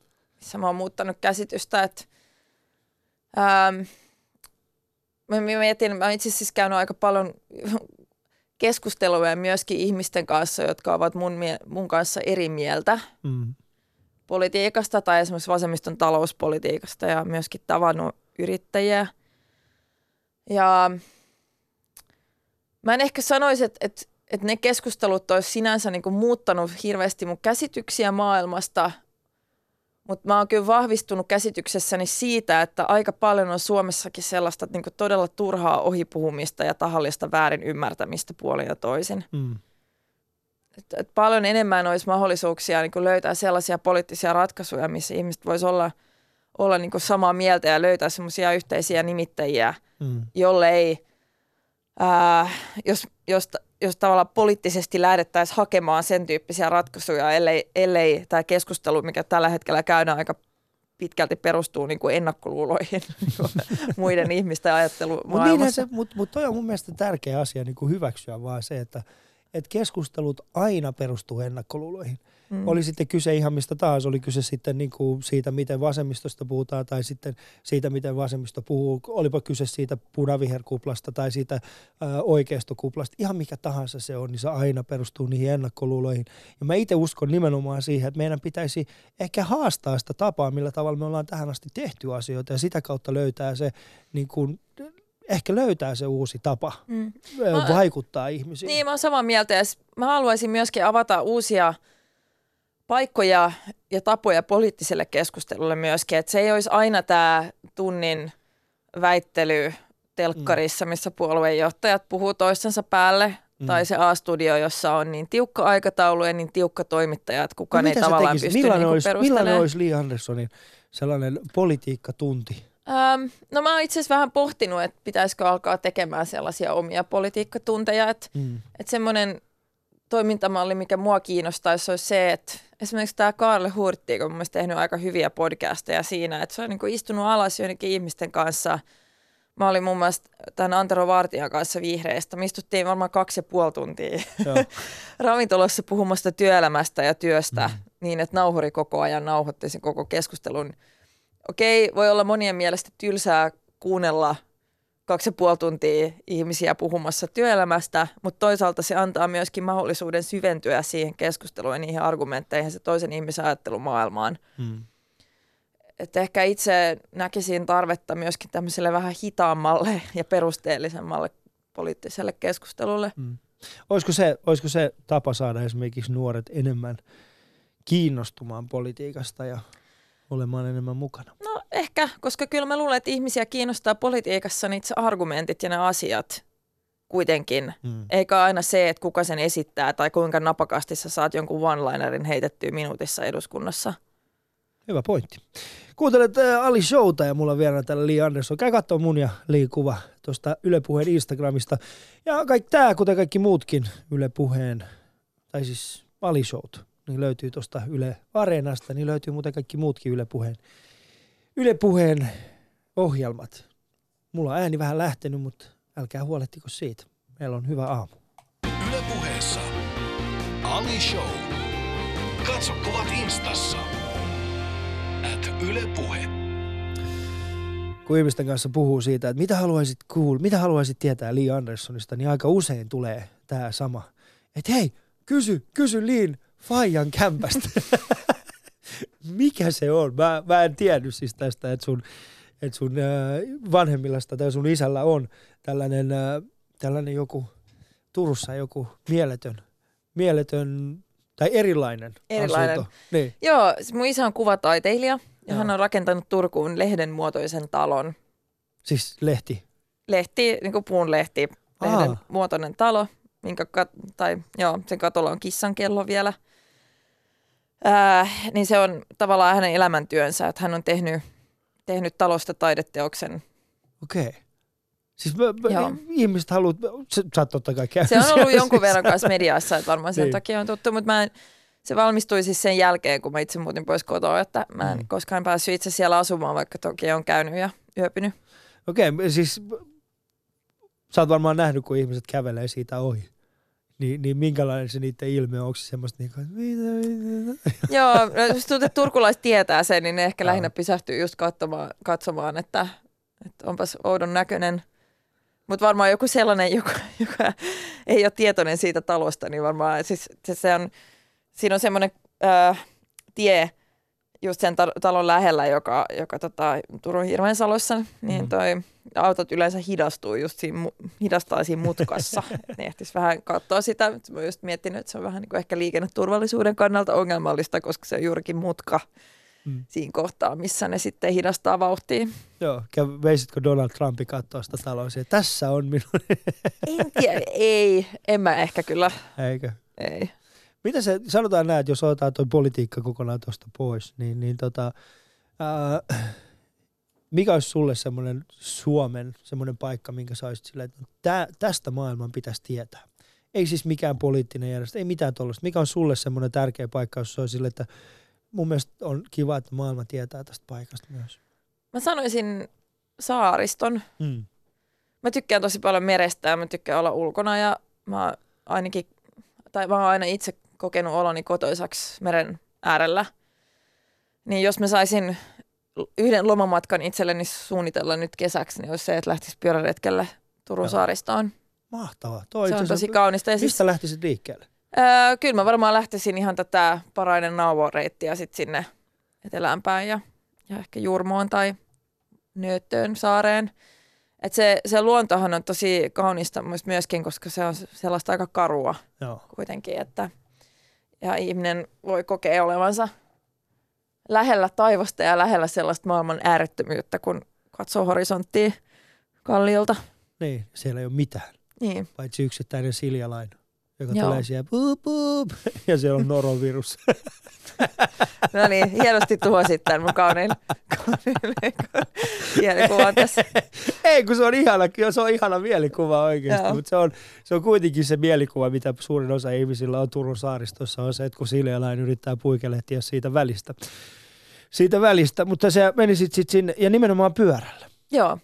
missä mä oon muuttanut käsitystä, että ähm, mä mietin, mä itse asiassa käynyt aika paljon keskusteluja myöskin ihmisten kanssa, jotka ovat mun, mun kanssa eri mieltä mm. politiikasta tai esimerkiksi vasemmiston talouspolitiikasta ja myöskin tavannut yrittäjiä – ja mä en ehkä sanoisi, että, että, että ne keskustelut olisi sinänsä niin kuin muuttanut hirveästi mun käsityksiä maailmasta, mutta mä oon kyllä vahvistunut käsityksessäni siitä, että aika paljon on Suomessakin sellaista niin todella turhaa ohipuhumista ja tahallista väärin ymmärtämistä puolin ja toisin. Mm. Et, et paljon enemmän olisi mahdollisuuksia niin löytää sellaisia poliittisia ratkaisuja, missä ihmiset voisivat olla, olla niin samaa mieltä ja löytää semmoisia yhteisiä nimittäjiä – mm. jollei, ää, jos, jos, jos tavallaan poliittisesti lähdettäisiin hakemaan sen tyyppisiä ratkaisuja, ellei, ellei tämä keskustelu, mikä tällä hetkellä käydään aika pitkälti perustuu niin kuin ennakkoluuloihin muiden ihmisten ajattelumaailmassa. Mutta mut, mut toi on mun mielestä tärkeä asia niin kuin hyväksyä vaan se, että et keskustelut aina perustuu ennakkoluuloihin. Mm. Oli sitten kyse ihan mistä tahansa, oli kyse sitten niin kuin siitä, miten vasemmistosta puhutaan tai sitten siitä, miten vasemmisto puhuu. Olipa kyse siitä punaviherkuplasta tai siitä ää, oikeistokuplasta. Ihan mikä tahansa se on, niin se aina perustuu niihin ennakkoluuloihin. Ja mä itse uskon nimenomaan siihen, että meidän pitäisi ehkä haastaa sitä tapaa, millä tavalla me ollaan tähän asti tehty asioita ja sitä kautta löytää se niin kuin, ehkä löytää se uusi tapa mm. vaikuttaa ihmisiin. Niin, mä oon samaa mieltä. Ja mä haluaisin myöskin avata uusia – paikkoja ja tapoja poliittiselle keskustelulle myöskin, että se ei olisi aina tämä tunnin väittely telkkarissa, missä puoluejohtajat puhuu toistensa päälle, mm. tai se A-studio, jossa on niin tiukka aikataulu ja niin tiukka toimittaja, että kukaan no, ei tavallaan pysty millainen niin olisi, millainen olisi Li Anderssonin sellainen politiikkatunti? Ähm, no mä oon itse asiassa vähän pohtinut, että pitäisikö alkaa tekemään sellaisia omia politiikkatunteja, että mm. et semmoinen toimintamalli, mikä mua kiinnostaisi, olisi se, että esimerkiksi tämä Karle Hurtti, kun on tehnyt aika hyviä podcasteja siinä, että se on niin istunut alas joidenkin ihmisten kanssa. Mä olin muun muassa tämän Antero Vartijan kanssa vihreistä. Me istuttiin varmaan kaksi ja puoli tuntia ravintolassa puhumasta työelämästä ja työstä mm. niin, että nauhuri koko ajan nauhoitti sen koko keskustelun. Okei, voi olla monien mielestä tylsää kuunnella – kaksi ja puoli tuntia ihmisiä puhumassa työelämästä, mutta toisaalta se antaa myöskin mahdollisuuden syventyä siihen keskusteluun ja niihin argumentteihin se toisen ihmisen ajattelumaailmaan. Hmm. Et ehkä itse näkisin tarvetta myöskin tämmöiselle vähän hitaammalle ja perusteellisemmalle poliittiselle keskustelulle. Hmm. Olisiko, se, olisiko se tapa saada esimerkiksi nuoret enemmän kiinnostumaan politiikasta ja olemaan enemmän mukana? No ehkä, koska kyllä mä luulen, että ihmisiä kiinnostaa politiikassa niitä argumentit ja ne asiat kuitenkin. Mm. Eikä aina se, että kuka sen esittää tai kuinka napakasti sä saat jonkun one-linerin heitettyä minuutissa eduskunnassa. Hyvä pointti. Kuuntelet äh, Ali Showta ja mulla on vielä täällä Li Andersson. Käy katsoa mun ja Li kuva tuosta Yle Puheen Instagramista. Ja kaikki tää, kuten kaikki muutkin Yle Puheen, tai siis Ali Showt niin löytyy tuosta Yle Areenasta, niin löytyy muuten kaikki muutkin Yle Puheen, Yle Puheen ohjelmat. Mulla on ääni vähän lähtenyt, mutta älkää huolehtiko siitä. Meillä on hyvä aamu. Yle Puheessa Ali Show. Katso kuvat instassa. At Yle Puhe. Kun ihmisten kanssa puhuu siitä, että mitä haluaisit kuulla, mitä haluaisit tietää Lee Andersonista, niin aika usein tulee tämä sama. Että hei, kysy, kysy Liin Fajan kämpästä. Mikä se on? Mä, mä en tiennyt siis tästä, että sun, että sun äh, vanhemmillasta tai sun isällä on tällainen, äh, tällainen joku, Turussa joku mieletön, mieletön tai erilainen, erilainen. asunto. Niin. Joo, mun isä on kuvataiteilija ja Joo. hän on rakentanut Turkuun lehden muotoisen talon. Siis lehti? Lehti, niin kuin puun lehti, lehden Aa. muotoinen talo, minkä kat- tai joo, sen katolla on kissan kello vielä – ää, niin se on tavallaan hänen elämäntyönsä, että hän on tehnyt, tehnyt talosta taideteoksen. Okei. Okay. Siis mä, mä, ihmiset haluat, sä, sä totta kai Se on ollut jonkun verran kanssa mediassa, että varmaan sen niin. takia on tuttu, mutta mä en, se valmistui siis sen jälkeen, kun mä itse muutin pois kotoa, että mä en mm. koskaan päässyt itse siellä asumaan, vaikka toki on käynyt ja yöpynyt. Okei, okay, siis sä oot varmaan nähnyt, kun ihmiset kävelee siitä ohi niin, niin minkälainen se niiden ilme on? Onko se semmoista niin kuin, mitä, mitä? Joo, no, jos tuntuu, että turkulaiset tietää sen, niin ne ehkä lähinnä pysähtyy just katsomaan, katsomaan että, että onpas oudon näköinen. Mutta varmaan joku sellainen, joka, joka ei ole tietoinen siitä talosta, niin varmaan siis se, se on, siinä on semmoinen äh, tie, just sen talon lähellä, joka, joka tota, Turun Hirvensalossa, niin mm. toi autot yleensä hidastuu just siinä, hidastaa siinä mutkassa. ne ehtis vähän katsoa sitä. Mä just miettinyt, että se on vähän niin kuin ehkä liikenneturvallisuuden kannalta ongelmallista, koska se on juurikin mutka mm. siinä kohtaa, missä ne sitten hidastaa vauhtia. Joo, veisitkö Donald Trumpin katsoa sitä taloa tässä on minun? en tiedä, ei, en mä ehkä kyllä. Eikö? Ei. Mitä se, sanotaan näin, että jos otetaan tuo politiikka kokonaan tuosta pois, niin, niin tota, ää, mikä olisi sulle semmoinen Suomen semmoinen paikka, minkä saisit silleen, että tä, tästä maailman pitäisi tietää? Ei siis mikään poliittinen järjestö, ei mitään tuollaista. Mikä on sulle semmoinen tärkeä paikka, jos se olisi sille, että mun mielestä on kiva, että maailma tietää tästä paikasta myös? Mä sanoisin saariston. Hmm. Mä tykkään tosi paljon merestä ja mä tykkään olla ulkona ja mä ainakin, tai mä oon aina itse kokenut oloni kotoisaksi meren äärellä. Niin jos mä saisin yhden lomamatkan itselleni suunnitella nyt kesäksi, niin olisi se, että lähtisi pyöräretkelle Turun Joo. saaristoon. Mahtavaa. Toi se on tosi kaunista. Ja mistä siis, lähtisit liikkeelle? Öö, kyllä mä varmaan lähtisin ihan tätä parainen nauvoreittiä sitten sinne etelään päin ja, ja ehkä Jurmoon tai Nööttöön saareen. Et se, se luontohan on tosi kaunista myöskin, koska se on sellaista aika karua Joo. kuitenkin, että ja ihminen voi kokea olevansa lähellä taivasta ja lähellä sellaista maailman äärettömyyttä, kun katsoo horisonttia kalliolta. Niin, siellä ei ole mitään, Niin. paitsi yksittäinen siljalainen, joka Joo. tulee siellä buup, buup, ja siellä on norovirus. No niin, hienosti tuhosit tämän mun kaunein, kaunein kielikuvan tässä. Ei, kun se on ihana, kyllä se on ihana mielikuva oikeasti, Joo. mutta se on, se on kuitenkin se mielikuva, mitä suurin osa ihmisillä on Turun saaristossa, on se, että kun siljalainen yrittää puikelehtiä siitä välistä. Siitä välistä, mutta se meni sitten sit sinne, ja nimenomaan pyörällä. Joo,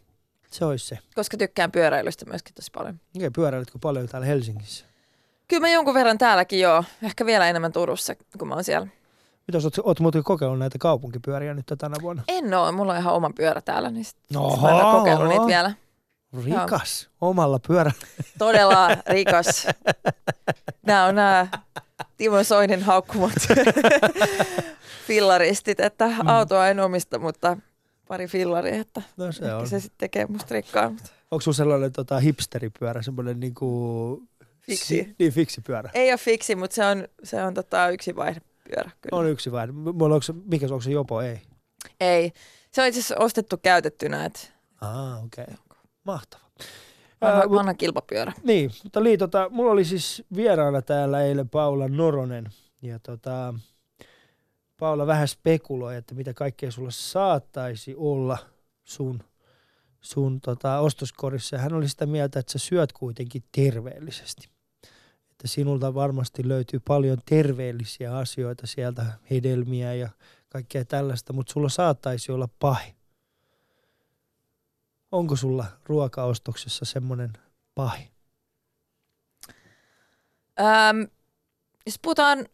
Se olisi se. koska tykkään pyöräilystä myöskin tosi paljon. Okei, pyöräilytkö paljon täällä Helsingissä? Kyllä mä jonkun verran täälläkin joo, ehkä vielä enemmän Turussa, kun mä oon siellä. Mitä oot, oot muuten kokeillut näitä kaupunkipyöriä nyt tänä vuonna? En oo, mulla on ihan oma pyörä täällä, niin sit, sit Oho, mä en ole kokeillut oho. niitä vielä. Rikas omalla pyörällä. Todella rikas. Nämä on nämä Timo Soinin haukkumat fillaristit, että Mm. autoa en omista, mutta pari fillari, että No se on. se sitten tekee musta rikkaan. Mutta Onko sulla sellainen tota, hipsteripyörä, semmoinen niinku... Fiksi. Si- niin, fiksi pyörä. ei ole fiksi, mutta se on, se on tota yksi vaihdepyörä kyllä. On yksi vain. Mulla onko se, mikä se, onko se jopo? Ei. Ei. Se on itse asiassa ostettu käytettynä, että Ah, okei. Okay. Mahtava. vanha, mut- vanha kilpapyörä. Niin, mutta Li, tota, mulla oli siis vieraana täällä eilen Paula Noronen. Ja tota, Paula vähän spekuloi, että mitä kaikkea sulla saattaisi olla sun, sun tota, ostoskorissa. Hän oli sitä mieltä, että sä syöt kuitenkin terveellisesti. Että sinulta varmasti löytyy paljon terveellisiä asioita sieltä, hedelmiä ja kaikkea tällaista, mutta sulla saattaisi olla pahe. Onko sulla ruokaostoksessa semmoinen pahe? Ähm, jos puhutaan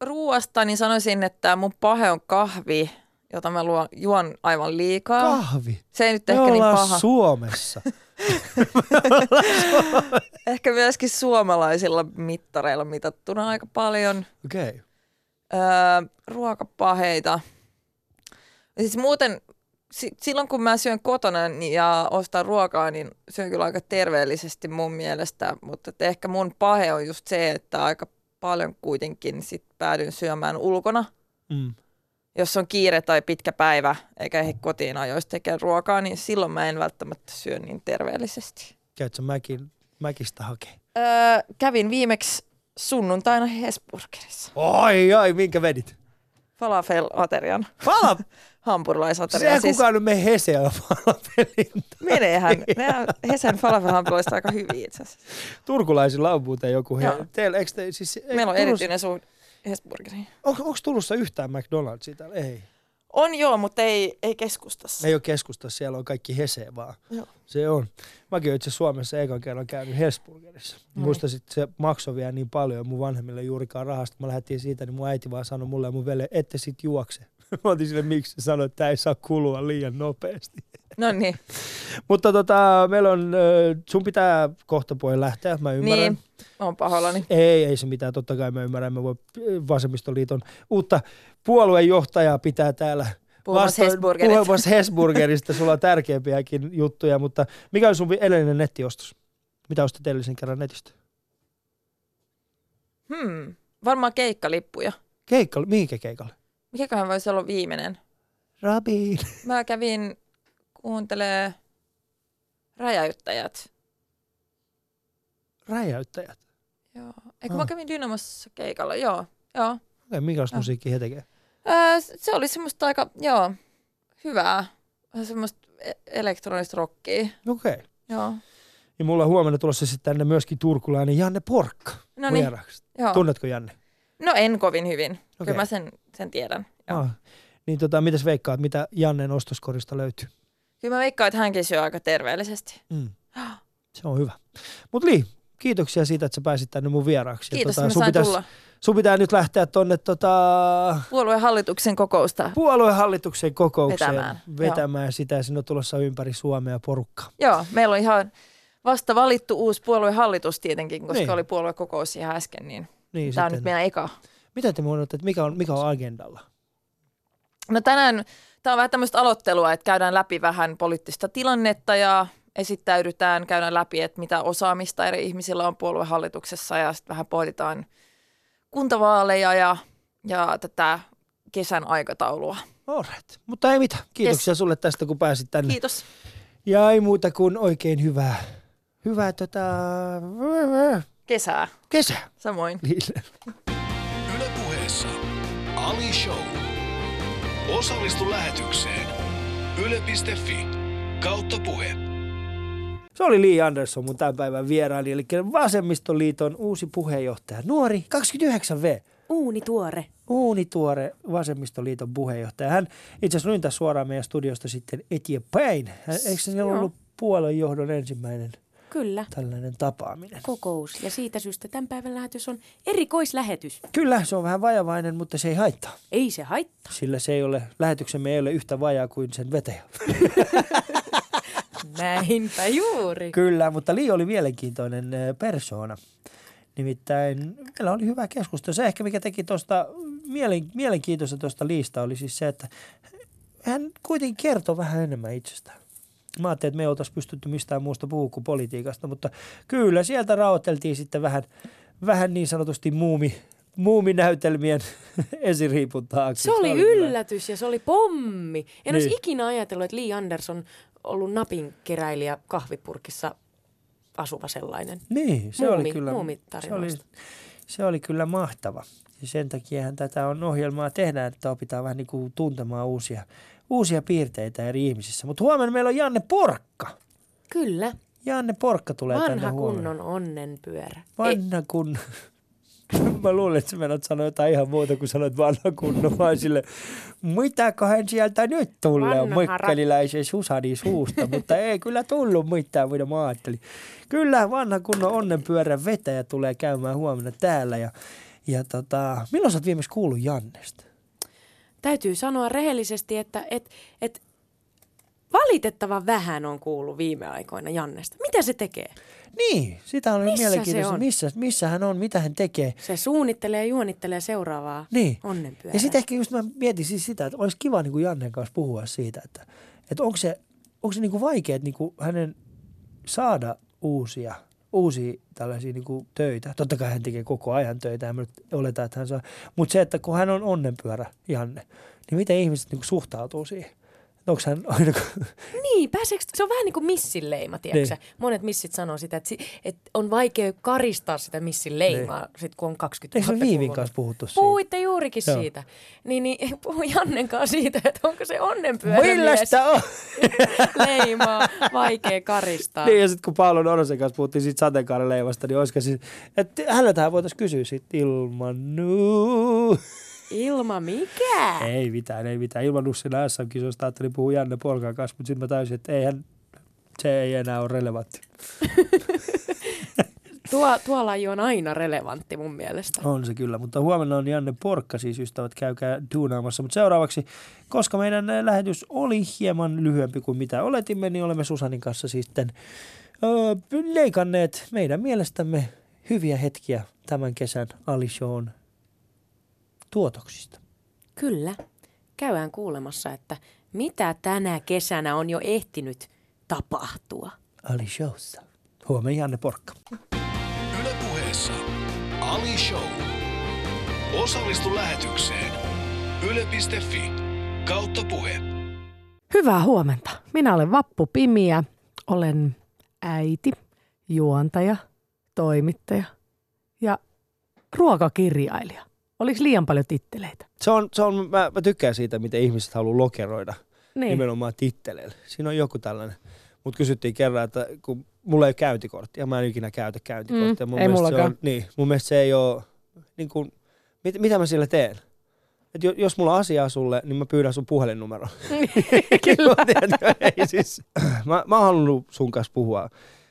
ruoasta, niin sanoisin, että mun pahe on kahvi, jota mä luon, juon aivan liikaa. Kahvi. Se ei nyt Me ehkä niin paha. Suomessa. Ehkä myöskin suomalaisilla mittareilla mitattuna aika paljon. Okei. Okay. Öö, ruokapaheita. Siis muuten, si- silloin kun mä syön kotona ja ostan ruokaa, niin syön kyllä aika terveellisesti mun mielestä. Mutta ehkä mun pahe on just se, että aika paljon kuitenkin sit päädyn syömään ulkona. Mm. Jos on kiire tai pitkä päivä, eikä ehdi kotiin ajoista tekemään ruokaa, niin silloin mä en välttämättä syö niin terveellisesti. Käytkö mäkin, mäkistä hakee? Öö, kävin viimeksi sunnuntaina Hesburgerissa. Oi, ai, minkä vedit? Falafel-aterian, Pala! hampurilaisaterian. Sehän Siis kukaan nyt mene Heseä falafeliin. meneehän. Ne Hesen falafel-hampurilaiset aika hyviä itse asiassa. Turkulaisilla on muuten joku. He, teillä, eikö te, siis, eikö Meillä on Turussa, erityinen suhde Hesburgeriin. Onko, onko Turussa yhtään McDonald'sia täällä? Ei. On joo, mutta ei, ei keskustassa. Ei ole keskustassa, siellä on kaikki Hese vaan. Joo. Se on. Mäkin olen itse Suomessa ekan kerran käynyt Hesburgerissa. Muista sit se maksoi vielä niin paljon mun vanhemmille juurikaan rahasta. Mä lähdettiin siitä, niin mun äiti vaan sanoi mulle ja mun velle, ette sit juokse. Mä otin sille, miksi se sanoi, että tämä ei saa kulua liian nopeasti. No niin, Mutta tota, meillä on, sun pitää kohta pois lähteä, mä ymmärrän. niin. On pahoillani. Ei, ei se mitään, totta kai mä ymmärrän, mä voi Vasemmistoliiton uutta puoluejohtajaa pitää täällä Puhumassa Hesburgerit. puhumassa Hesburgerista, sulla on tärkeämpiäkin juttuja, mutta mikä on sun edellinen nettiostos? Mitä ostit edellisen kerran netistä? Hmm. Varmaan keikkalippuja. Keikka, mihinkä keikalle? Mikäköhän voisi olla viimeinen? Rabin. Mä kävin kuuntelee räjäyttäjät. Räjäyttäjät. Joo. Eikö Ah. mä kävin Dynamossa keikalla? Joo. Joo. Okei, minkälaista Joo. musiikkia he tekee? S- se oli semmoista aika, joo, hyvää. Semmoista e- elektronista rockia. Okei. Joo. Ja mulla on huomenna tulossa sitten tänne myöskin turkulainen Janne Porkka No niin. Tunnetko Janne? No en kovin hyvin. Okay. Kyllä mä sen, sen tiedän. Joo. Ah. Niin tota, mitäs veikkaat, mitä Jannen ostoskorista löytyy? Kyllä mä veikkaan, että hänkin syö aika terveellisesti. Mm. Se on hyvä. Mutta Li, kiitoksia siitä, että sä pääsit tänne mun vieraaksi. Kiitos, tota, että sun, pitäis, tulla sun pitää nyt lähteä tonne tota, puolueen hallituksen kokousta. puoluehallituksen kokoukseen Vetämään, vetämään sitä. Ja sinne on tulossa ympäri Suomea porukkaa. Joo, meillä on ihan vasta valittu uusi puoluehallitus tietenkin, koska Niin. oli puoluekokous ihan äsken, niin Niin tämä on nyt meidän eka. Mitä te muodotte, että mikä on, mikä on agendalla? No tänään tämä on vähän tämmöistä aloittelua, että käydään läpi vähän poliittista tilannetta ja esittäydytään, käydään läpi, että mitä osaamista eri ihmisillä on puoluehallituksessa ja sitten vähän pohditaan kuntavaaleja ja, ja tätä kesän aikataulua. Alright. Mutta ei mitään. Kiitoksia yes. sulle tästä, kun pääsit tänne. Kiitos. Ja ei muuta kuin oikein hyvää, hyvää tota, Kesää. kesää Samoin. niille. Ylepuheessa Ali Show. Osallistu lähetykseen yle.fi kautta puhe. Se oli Lee Anderson mun tämän päivän vieraili, eli Vasemmistoliiton uusi puheenjohtaja. Nuori, 29V. Uuni tuore. Uunituore Vasemmistoliiton puheenjohtaja. Hän itse asiassa tässä suoraan meidän studiosta sitten eteenpäin. Hän- Eikö se ollut puolueen johdon ensimmäinen Kyllä. tällainen tapaaminen? Kokous. Ja siitä syystä tämän päivän lähetys on erikoislähetys. Kyllä, se on vähän vajavainen, mutta se ei haittaa. Ei se haittaa. Sillä se ei ole, lähetyksemme ei ole yhtä vajaa kuin sen vetäjä. Näinpä juuri. Kyllä, mutta Li oli mielenkiintoinen ö, persoona. Nimittäin meillä oli hyvä keskustelu. Se ehkä, mikä teki tuosta mielen, mielenkiintoista tuosta Liista, oli siis se, että hän kuitenkin kertoi vähän enemmän itsestään. Mä ajattelin, että me ei oltaisi pystytty mistään muusta puhua kuin politiikasta, mutta kyllä sieltä raoteltiin sitten vähän, vähän niin sanotusti muumi, muuminäytelmien esiriipun taakse. Se oli hyvä. yllätys ja se oli pommi. En olisi Niin. ikinä ajatellut, että Lee Anderson ollut napinkeräilijä kahvipurkissa asuva sellainen. Niin, se Muumi- oli kyllä, se oli, muumitarinoista. Se oli kyllä mahtava. Ja sen takiahan tätä on ohjelmaa tehdään, että opitaan vähän niin kuin tuntemaan uusia, uusia piirteitä eri ihmisissä. Mutta huomenna meillä on Janne Porkka. Kyllä. Janne Porkka tulee tänne Vanha huomenna. kunnon onnenpyörä. Vanha kun... Mä luulen, että sä menat sanoa jotain ihan muuta kuin sanoit vanha kunnon, vaan sille, mitäköhän sieltä nyt tulee Vanha moikkeliläisen Susani suusta, mutta ei kyllä tullut mitään, mitä mä ajattelin. Kyllä vanha kunnon onnenpyörän vetäjä tulee käymään huomenna täällä ja, ja tota, milloin sä oot viimeksi kuullut Jannesta? täytyy sanoa rehellisesti, että et, et valitettavan vähän on kuullut viime aikoina Jannesta. Mitä se tekee? Niin, sitä on Missä mielenkiintoista. on? Missä, missä hän on, mitä hän tekee. Se suunnittelee ja juonittelee seuraavaa Niin. onnenpyörää. Ja sitten ehkä just mä mietin siis sitä, että olisi kiva niin kuin Jannen kanssa puhua siitä, että, että onko se, onko se niin kuin vaikea niin kuin hänen saada uusia, uusia tällaisia niin kuin töitä. Totta kai hän tekee koko ajan töitä, ja nyt oletan, että hän saa. Mutta se, että kun hän on onnenpyörä, Janne, niin miten ihmiset niin kuin suhtautuu siihen? Onko hän aina, Niin, pääseekö, se on vähän niin kuin missin leima, tiedätkö Niin. Monet missit sanoo sitä, että, si, että on vaikea karistaa sitä missin leimaa, niin. sit kun on 20 eikö me Viivin kanssa puhuttu siitä? Puhuitte juurikin Joo. Siitä. Niin, niin puhu Jannen kanssa siitä, että onko se onnenpyörä Millaista on? leimaa vaikea karistaa. Niin, ja sitten kun Paolo Norosen kanssa puhuttiin siitä sateenkaareleivasta, niin olisiko siis, että häneltähän voitaisiin kysyä sitten ilman nuu. Ilma mikä? Ei mitään, ei mitään. Ilman Nussina SM-kisoista ajattelin puhua Janne Polkan kanssa, mutta sitten mä täysin, että eihän, se ei enää ole relevantti. Tuo, tuo laji on aina relevantti mun mielestä. On se kyllä, mutta huomenna on Janne Porkka, siis ystävät, käykää duunaamassa. Mutta seuraavaksi, koska meidän lähetys oli hieman lyhyempi kuin mitä oletimme, niin olemme Susanin kanssa sitten öö, leikanneet meidän mielestämme hyviä hetkiä tämän kesän Ali Shown tuotoksista. Kyllä. Käydään kuulemassa, että mitä tänä kesänä on jo ehtinyt tapahtua. Ali Showssa. Huomenna Janne Porkka. Ylepuheessa Ali Show. Osallistu lähetykseen yle.fi kautta puhe. Hyvää huomenta. Minä olen Vappu Pimiä. Olen äiti, juontaja, toimittaja ja ruokakirjailija. Oliko liian paljon titteleitä? Se on, se on mä, mä tykkään siitä, miten ihmiset haluaa lokeroida Niin. nimenomaan titteleillä. Siinä on joku tällainen. Mut kysyttiin kerran, että kun mulla ei ole käyntikorttia, mä en ikinä käytä käyntikorttia. Mm, mun ei mielestä se mullakaan. on, niin, mun mielestä se ei ole, niin kuin, mit, mitä mä sillä teen? Et jo- jos mulla on asiaa sulle, niin mä pyydän sun puhelinnumeron. Kyllä. Ei siis, mä, mä oon halunnut sun kanssa puhua,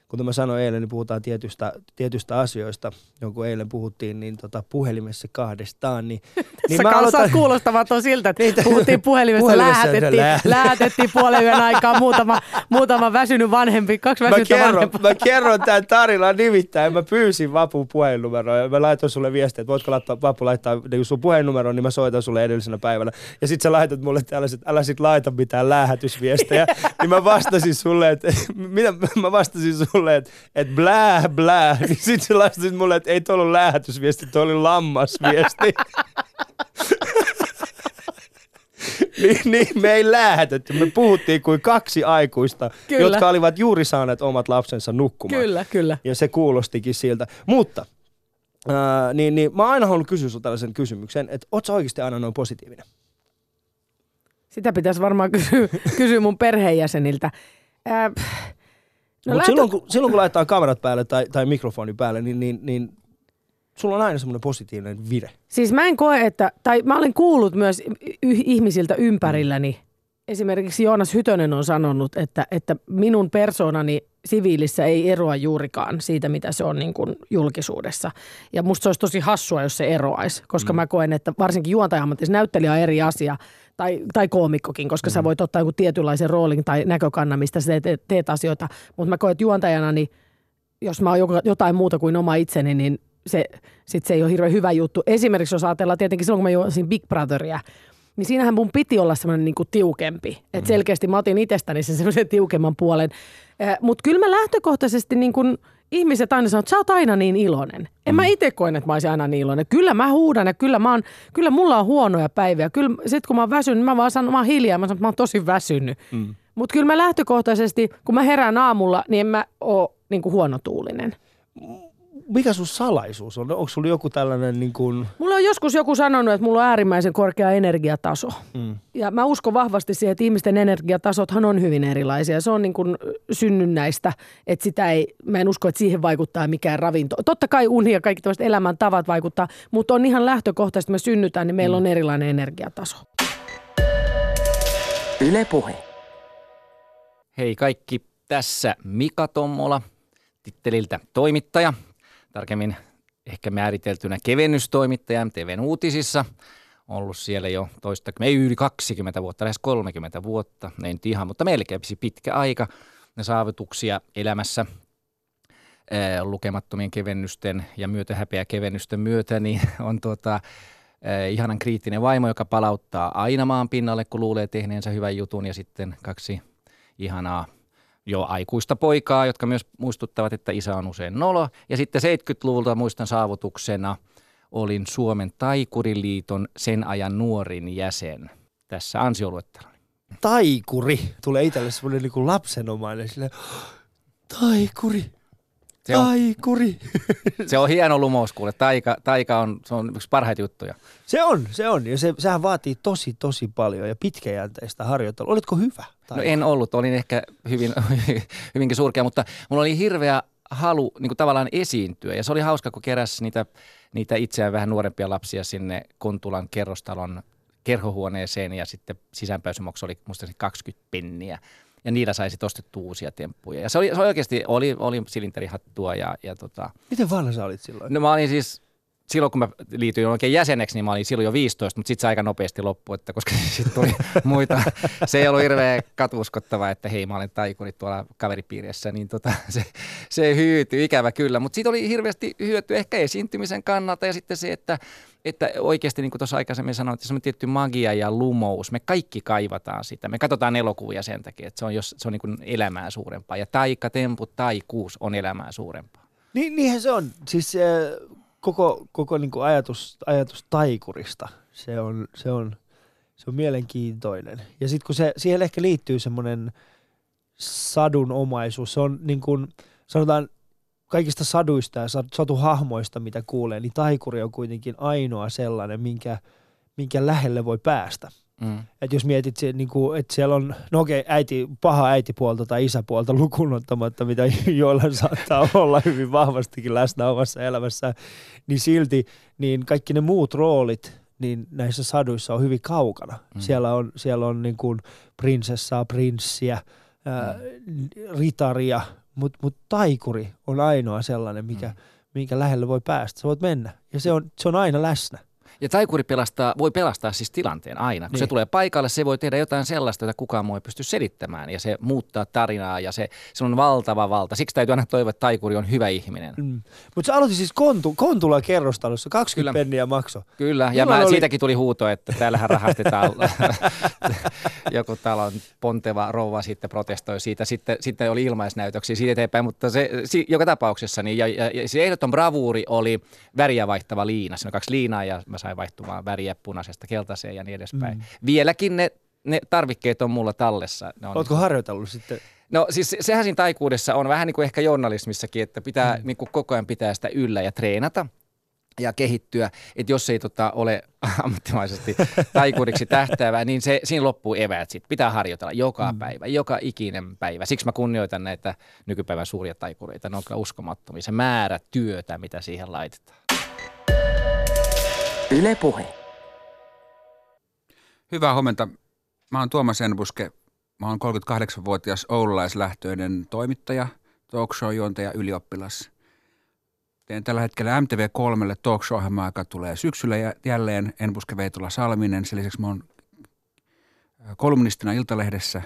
kuten mä sanoin eilen, niin puhutaan tietystä, tietystä asioista, jonkun eilen puhuttiin, niin tota, puhelimessa kahdestaan. Niin, niin mä aloitan... kuulostamaan tuon siltä, että Niitä- puhuttiin puhelimessa, Puhelimessa lähetettiin, lähetettiin. lähetettiin puolen yön aikaa muutama, muutama väsynyt vanhempi, kaksi Mä väsynyttä kerron, vanhempaa. mä kerron tämän tarinan nimittäin. Mä pyysin Vapun puhelinnumeroa ja mä laitoin sulle viestiä, että voitko laittaa, Vapu laittaa niin sun puhelinnumeron, niin mä soitan sulle edellisenä päivänä. Ja sit sä laitat mulle tällaiset, älä sit laita mitään lähetyviestejä. niin mä vastasin sulle, että, mitä, mä vastasin sulle, että, että blää, blää. Niin sit sä laitasit mulle, että ei tuo ollut lähetysviesti, tuo oli lammasviesti. niin, niin, me ei lähetetty. Me puhuttiin kuin kaksi aikuista, Kyllä. jotka olivat juuri saaneet omat lapsensa nukkumaan. Kyllä, kyllä. Ja se kuulostikin siltä. Mutta, ää, niin, niin mä oon aina halunnut kysyä sinulta tällaisen kysymyksen, että ootko sä oikeasti aina noin positiivinen? Sitä pitäisi varmaan kysyä, kysyä mun perheenjäseniltä. Pff, No Mutta silloin, kun, silloin kun laittaa kamerat päälle tai, tai mikrofoni päälle, niin, niin, niin sulla on aina semmoinen positiivinen vire. Siis mä en koe, että, tai mä olen kuullut myös ihmisiltä ympärilläni, esimerkiksi Joonas Hytönen on sanonut, että, että minun persoonani siviilissä ei eroa juurikaan siitä, mitä se on niin kuin julkisuudessa. Ja musta se olisi tosi hassua, jos se eroaisi, koska mm. mä koen, että varsinkin juontaja-ammatissa näyttelijä on eri asia, tai, tai koomikkokin, koska mm. sä voit ottaa joku tietynlaisen roolin tai näkökannan, mistä sä teet, teet asioita. Mutta mä koen, että juontajana, niin jos mä oon jotain muuta kuin oma itseni, niin se, sit se ei ole hirveän hyvä juttu. Esimerkiksi jos ajatellaan tietenkin silloin, kun mä juosin Big Brotheria, niin siinähän mun piti olla semmoinen niinku tiukempi. Et Mm. selkeästi mä otin itsestäni sen semmoisen tiukemman puolen. Eh, Mutta kyllä mä lähtökohtaisesti niin kun ihmiset aina sanoo, että sä oot aina niin iloinen. En mä itse koen, että mä olisin aina niin iloinen. Kyllä mä huudan ja kyllä, mä oon, kyllä mulla on huonoja päiviä. Kyllä sit kun mä oon väsynyt, mä vaan sanon, mä oon hiljaa, mä sanon, että mä oon tosi väsynyt. Mm. Mutta kyllä mä lähtökohtaisesti, kun mä herään aamulla, niin en mä oo niin huonotuulinen. Mikä sun salaisuus on? Onko sulla joku tällainen niin kuin... Mulla on joskus joku sanonut, että mulla on äärimmäisen korkea energiataso. Mm. Ja mä uskon vahvasti siihen, että ihmisten energiatasothan on hyvin erilaisia. Se on niin kuin synnynnäistä, että sitä ei, mä en usko, että siihen vaikuttaa mikään ravinto. Totta kai uni ja kaikki tämmöiset elämäntavat vaikuttaa, mutta on ihan lähtökohtaisesti, että me synnytään, niin meillä on erilainen energiataso. Yle Puhe. Hei kaikki, tässä Mika Tommola, titteliltä toimittaja, tarkemmin ehkä määriteltynä kevennystoimittaja MTVn uutisissa. Ollut siellä jo toista, ei yli 20 vuotta, lähes 30 vuotta, ei nyt ihan, mutta melkein pitkä aika. Ne saavutuksia elämässä ää, lukemattomien kevennysten ja myötähäpeä kevennysten myötä, niin on tuota, ihanan kriittinen vaimo, joka palauttaa aina maan pinnalle, kun luulee tehneensä hyvän jutun, ja sitten kaksi ihanaa jo aikuista poikaa, jotka myös muistuttavat, että isä on usein nolo. Ja sitten 70-luvulta muistan saavutuksena olin Suomen Taikuriliiton sen ajan nuorin jäsen. Tässä ansioluettelo. Taikuri. Tulee itselle semmoinen niin lapsenomainen. Silleen, taikuri. Se on, Taikuri. se on hieno lumous kuule. Taika, taika on, se on yksi parhaita juttuja. Se on, se on. Ja se, sehän vaatii tosi, tosi paljon ja pitkäjänteistä harjoittelua. Oletko hyvä? No en ollut, olin ehkä hyvin, hyvinkin surkea, mutta mulla oli hirveä halu niin kuin tavallaan esiintyä. Ja se oli hauska, kun keräsi niitä, niitä itseään vähän nuorempia lapsia sinne Kontulan kerrostalon kerhohuoneeseen ja sitten sisäänpääsymaksu oli musta 20 penniä. Ja niillä sai sitten ostettua uusia temppuja. Ja se oli, se oli oikeasti, oli, oli silinterihattua ja, ja tota, Miten vanha sä olit silloin? No mä olin siis, silloin kun mä liityin oikein jäseneksi, niin mä olin silloin jo 15, mutta sitten se aika nopeasti loppui, että koska sitten tuli muita. Se ei ollut hirveän katuuskottava, että hei mä olen taikuri tuolla kaveripiirissä, niin tota, se, se hyytyi ikävä kyllä. Mutta siitä oli hirveästi hyötyä ehkä esiintymisen kannalta ja sitten se, että, että oikeasti niin kuin tuossa aikaisemmin sanoin, että se on tietty magia ja lumous. Me kaikki kaivataan sitä. Me katsotaan elokuvia sen takia, että se on, jos, se on niin kuin elämää suurempaa. Ja taika, tempu, taikuus on elämää suurempaa. Niin, niinhän se on. Siis äh, koko, koko niin kuin ajatus, ajatus taikurista, se on, se on, se on mielenkiintoinen. Ja sitten kun se, siihen ehkä liittyy semmoinen sadunomaisuus, se on niin kuin, sanotaan kaikista saduista ja satuhahmoista, mitä kuulee, niin taikuri on kuitenkin ainoa sellainen, minkä, minkä lähelle voi päästä. Mm. Et jos mietit, niin kuin, että siellä on, no okei, äiti, paha äitipuolta tai isäpuolta lukuun ottamatta, mitä joilla saattaa olla hyvin vahvastikin läsnä omassa elämässä, niin silti niin kaikki ne muut roolit niin näissä saduissa on hyvin kaukana. Mm. Siellä on, siellä on niin kuin prinsessaa, prinssiä, ää, ritaria, mutta mut taikuri on ainoa sellainen, mikä, mm. minkä lähelle voi päästä. Sä voit mennä ja se on, se on aina läsnä. Ja taikuri pelastaa, voi pelastaa siis tilanteen aina. Kun niin. se tulee paikalle, se voi tehdä jotain sellaista, jota kukaan muu ei pysty selittämään. Ja se muuttaa tarinaa ja se, se on valtava valta. Siksi täytyy aina toivoa, että taikuri on hyvä ihminen. Mm. Mutta sä aloitit siis Kontu, Kontulan kerrostalossa, 20 Kyllä. penniä makso. Kyllä, ja Milloin mä, oli- siitäkin tuli huuto, että täällähän rahastetaan. Joku talon ponteva rouva sitten protestoi siitä. Sitten, sitten oli ilmaisnäytöksiä siitä eteenpäin, mutta se, si, joka tapauksessa niin, ja, ja, ja se ehdoton bravuuri oli väriä vaihtava liina. Siinä on kaksi liinaa ja mä sain vaihtumaan väriä punaisesta keltaiseen ja niin edespäin. Mm. Vieläkin ne ne tarvikkeet on mulla tallessa. Ne on Oletko harjoitellut sitten? No siis se- sehän siinä taikuudessa on vähän niin kuin ehkä journalismissakin, että pitää mm. niin kuin koko ajan pitää sitä yllä ja treenata ja kehittyä, että jos ei tota, ole ammattimaisesti taikuudiksi tähtäävää, niin se, siinä loppuu eväät sitten. Pitää harjoitella joka mm. päivä, joka ikinen päivä. Siksi mä kunnioitan näitä nykypäivän suuria taikureita. Ne on kyllä uskomattomia. Se määrä työtä, mitä siihen laitetaan. Yle Puhe. Hyvää huomenta. Mä oon Tuomas Enbuske. Mä oon 38-vuotias oululaislähtöinen toimittaja, talk show-juontaja, ylioppilas. Teen tällä hetkellä MTV3 talk show joka tulee syksyllä jä- jälleen Enbuske Veitola Salminen. Sen lisäksi mä oon kolumnistina Iltalehdessä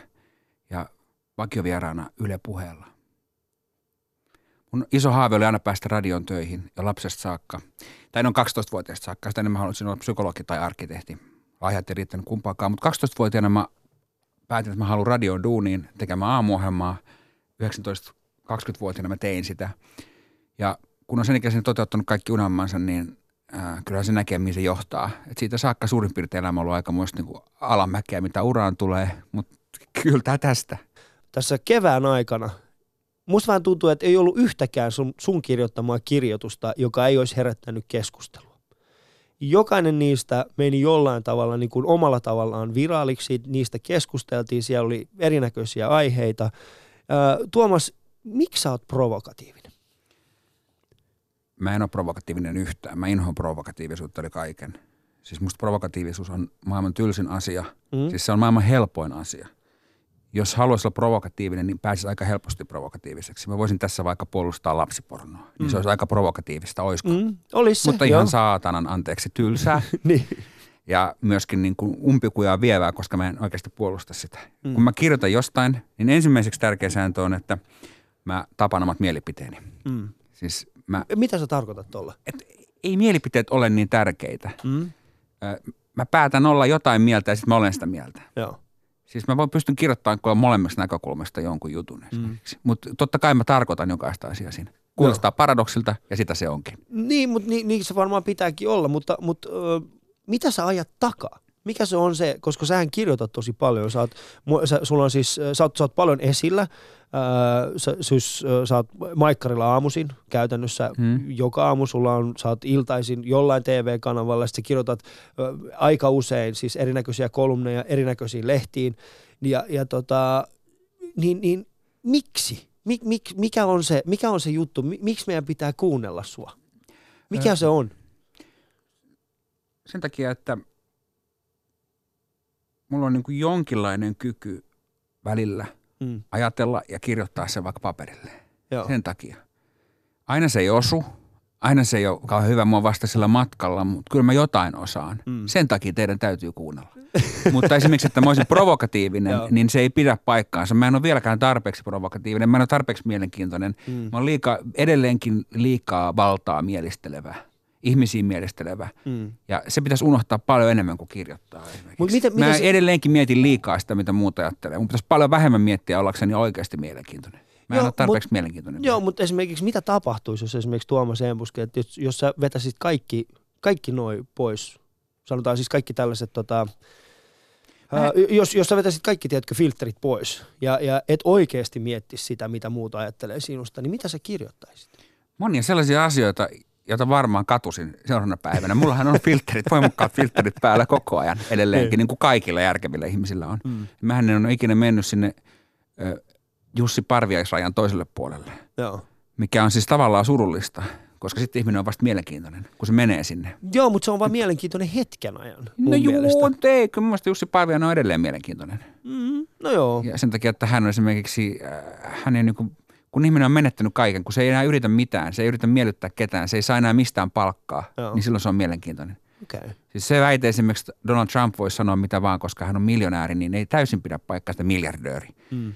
ja vakiovieraana Yle Puheella. Mun iso haave oli aina päästä radion töihin ja lapsesta saakka. Tai noin 12-vuotiaasta saakka. Sitä ennen mä haluaisin olla psykologi tai arkkitehti lahjat ei riittänyt kumpaakaan, mutta 12-vuotiaana mä päätin, että mä haluan radioon duuniin tekemään aamuohjelmaa. 19-20-vuotiaana mä tein sitä. Ja kun on sen ikäisenä toteuttanut kaikki unelmansa, niin äh, kyllä se näkee, mihin se johtaa. Et siitä saakka suurin piirtein elämä on ollut aika muista niin alamäkeä, mitä uraan tulee, mutta kyllä tästä. Tässä kevään aikana musta vähän tuntuu, että ei ollut yhtäkään sun, sun kirjoittamaa kirjoitusta, joka ei olisi herättänyt keskustelua. Jokainen niistä meni jollain tavalla niin kuin omalla tavallaan viraaliksi, niistä keskusteltiin, siellä oli erinäköisiä aiheita. Tuomas, miksi sä oot provokatiivinen? Mä en ole provokatiivinen yhtään. Mä inhoan provokatiivisuutta oli kaiken. Siis musta provokatiivisuus on maailman tylsin asia. Mm? Siis se on maailman helpoin asia. Jos haluaisi olla provokatiivinen, niin pääsisi aika helposti provokatiiviseksi. Mä voisin tässä vaikka puolustaa lapsipornoa. Niin se olisi aika provokatiivista, oisko? Mm? Olis se, Mutta joo. ihan saatanan anteeksi tylsää. niin. ja myöskin niin kuin umpikujaa vievää, koska mä en oikeasti puolusta sitä. Mm. Kun mä kirjoitan jostain, niin ensimmäiseksi tärkeä sääntö on, että mä tapan omat mielipiteeni. Mm. Siis mä, Mitä sä tarkoitat tuolla? ei mielipiteet ole niin tärkeitä. Mm? Mä päätän olla jotain mieltä ja sitten mä olen sitä mieltä. Joo. Siis mä voin pystyn kirjoittamaan kuule molemmista näkökulmista jonkun jutun esimerkiksi. Mm. Mutta totta kai mä tarkoitan jokaista asiaa siinä. Kuulostaa paradoksilta ja sitä se onkin. Niin, mutta niin, niin se varmaan pitääkin olla, mutta, mutta ö, mitä sä ajat takaa? Mikä se on se, koska sähän kirjoitat tosi paljon, sä oot, sä, sulla on siis, sä oot, sä oot paljon esillä, Öö, sä, siis, sä oot Maikkarilla aamuisin käytännössä Hmm. joka aamu, sulla on, sä oot iltaisin jollain TV-kanavalla, sitten kirjoitat ö, aika usein siis erinäköisiä kolumneja erinäköisiin lehtiin, ja, ja tota, niin, niin miksi? Mik, mik, mikä, on se, mikä on se juttu? Mi- Miksi meidän pitää kuunnella sua? Mikä se on? Sen takia, että mulla on niin kuin jonkinlainen kyky välillä Mm. ajatella ja kirjoittaa se vaikka paperille. Joo. Sen takia. Aina se ei osu, aina se ei ole kauhean hyvä mua vasta sillä matkalla, mutta kyllä mä jotain osaan. Mm. Sen takia teidän täytyy kuunnella. mutta esimerkiksi, että mä olisin provokatiivinen, Joo. niin se ei pidä paikkaansa. Mä en ole vieläkään tarpeeksi provokatiivinen, mä en ole tarpeeksi mielenkiintoinen. Mm. Mä oon liika, edelleenkin liikaa valtaa mielistelevä, ihmisiin mielistelevä. Mm. Ja se pitäisi unohtaa paljon enemmän kuin kirjoittaa. Mut miten- Mä miten se- edelleenkin mietin liikaa sitä, mitä muuta ajattelee. Mun pitäisi paljon vähemmän miettiä ollakseni oikeasti mielenkiintoinen. Mä en Joo, ole tarpeeksi mut- mielenkiintoinen. Joo, mutta esimerkiksi mitä tapahtuisi, jos esimerkiksi Tuomas Embuske, että jos, jos sä vetäisit kaikki, kaikki noin pois, sanotaan siis kaikki tällaiset, tota, ää, jos, jos sä vetäisit kaikki, tiedätkö, filterit pois ja, ja et oikeasti miettisi sitä, mitä muuta ajattelee sinusta, niin mitä sä kirjoittaisit? Monia sellaisia asioita, joita varmaan katusin seuraavana päivänä. Mullahan on filterit, voimakkaat filterit päällä koko ajan edelleenkin, niin kuin kaikilla järkevillä ihmisillä on. Mm. Mähän en ole ikinä mennyt sinne ö, Jussi Parviaisrajan toiselle puolelle, Joo. mikä on siis tavallaan surullista, koska sitten ihminen on vasta mielenkiintoinen, kun se menee sinne. Joo, mutta se on vaan mielenkiintoinen hetken ajan No juu, mielestä. ei, kyllä mun Jussi Parviainen on edelleen mielenkiintoinen. Mm, no joo. Ja sen takia, että hän on esimerkiksi, äh, hänen niin kun ihminen on menettänyt kaiken, kun se ei enää yritä mitään, se ei yritä miellyttää ketään, se ei saa enää mistään palkkaa, Joo. niin silloin se on mielenkiintoinen. Okay. Siis se väite esimerkiksi, että Donald Trump voisi sanoa mitä vaan, koska hän on miljonääri, niin ei täysin pidä paikkaa sitä miljardööri. Mm.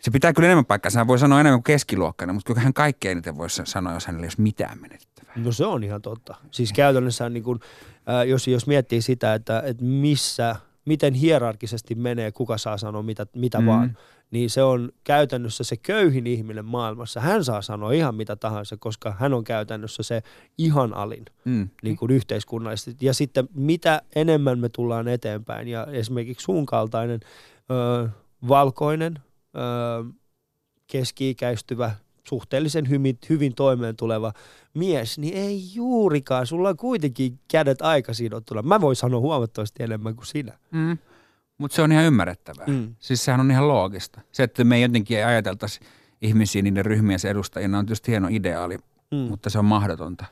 Se pitää kyllä enemmän paikkaa, hän voi sanoa enemmän kuin keskiluokkainen, mutta kyllä hän kaikkein eniten voisi sanoa, jos hänellä ei olisi mitään menettävää. No se on ihan totta. Siis käytännössä niin kun, ää, jos, jos miettii sitä, että, että missä, miten hierarkisesti menee, kuka saa sanoa mitä, mitä mm. vaan, niin se on käytännössä se köyhin ihminen maailmassa. Hän saa sanoa ihan mitä tahansa, koska hän on käytännössä se ihan alin Mm. niin kuin yhteiskunnallisesti. Ja sitten mitä enemmän me tullaan eteenpäin ja esimerkiksi sun kaltainen ö, valkoinen, ö, keski-ikäistyvä, suhteellisen hyvin, hyvin toimeen tuleva mies, niin ei juurikaan. Sulla on kuitenkin kädet aika sidottuna. Mä voin sanoa huomattavasti enemmän kuin sinä. Mm. Mutta se on ihan ymmärrettävää. Mm. Siis sehän on ihan loogista. Se, että me ei jotenkin ajateltaisi ihmisiä niiden ryhmien edustajina on tietysti hieno ideaali, Mm. mutta se on mahdotonta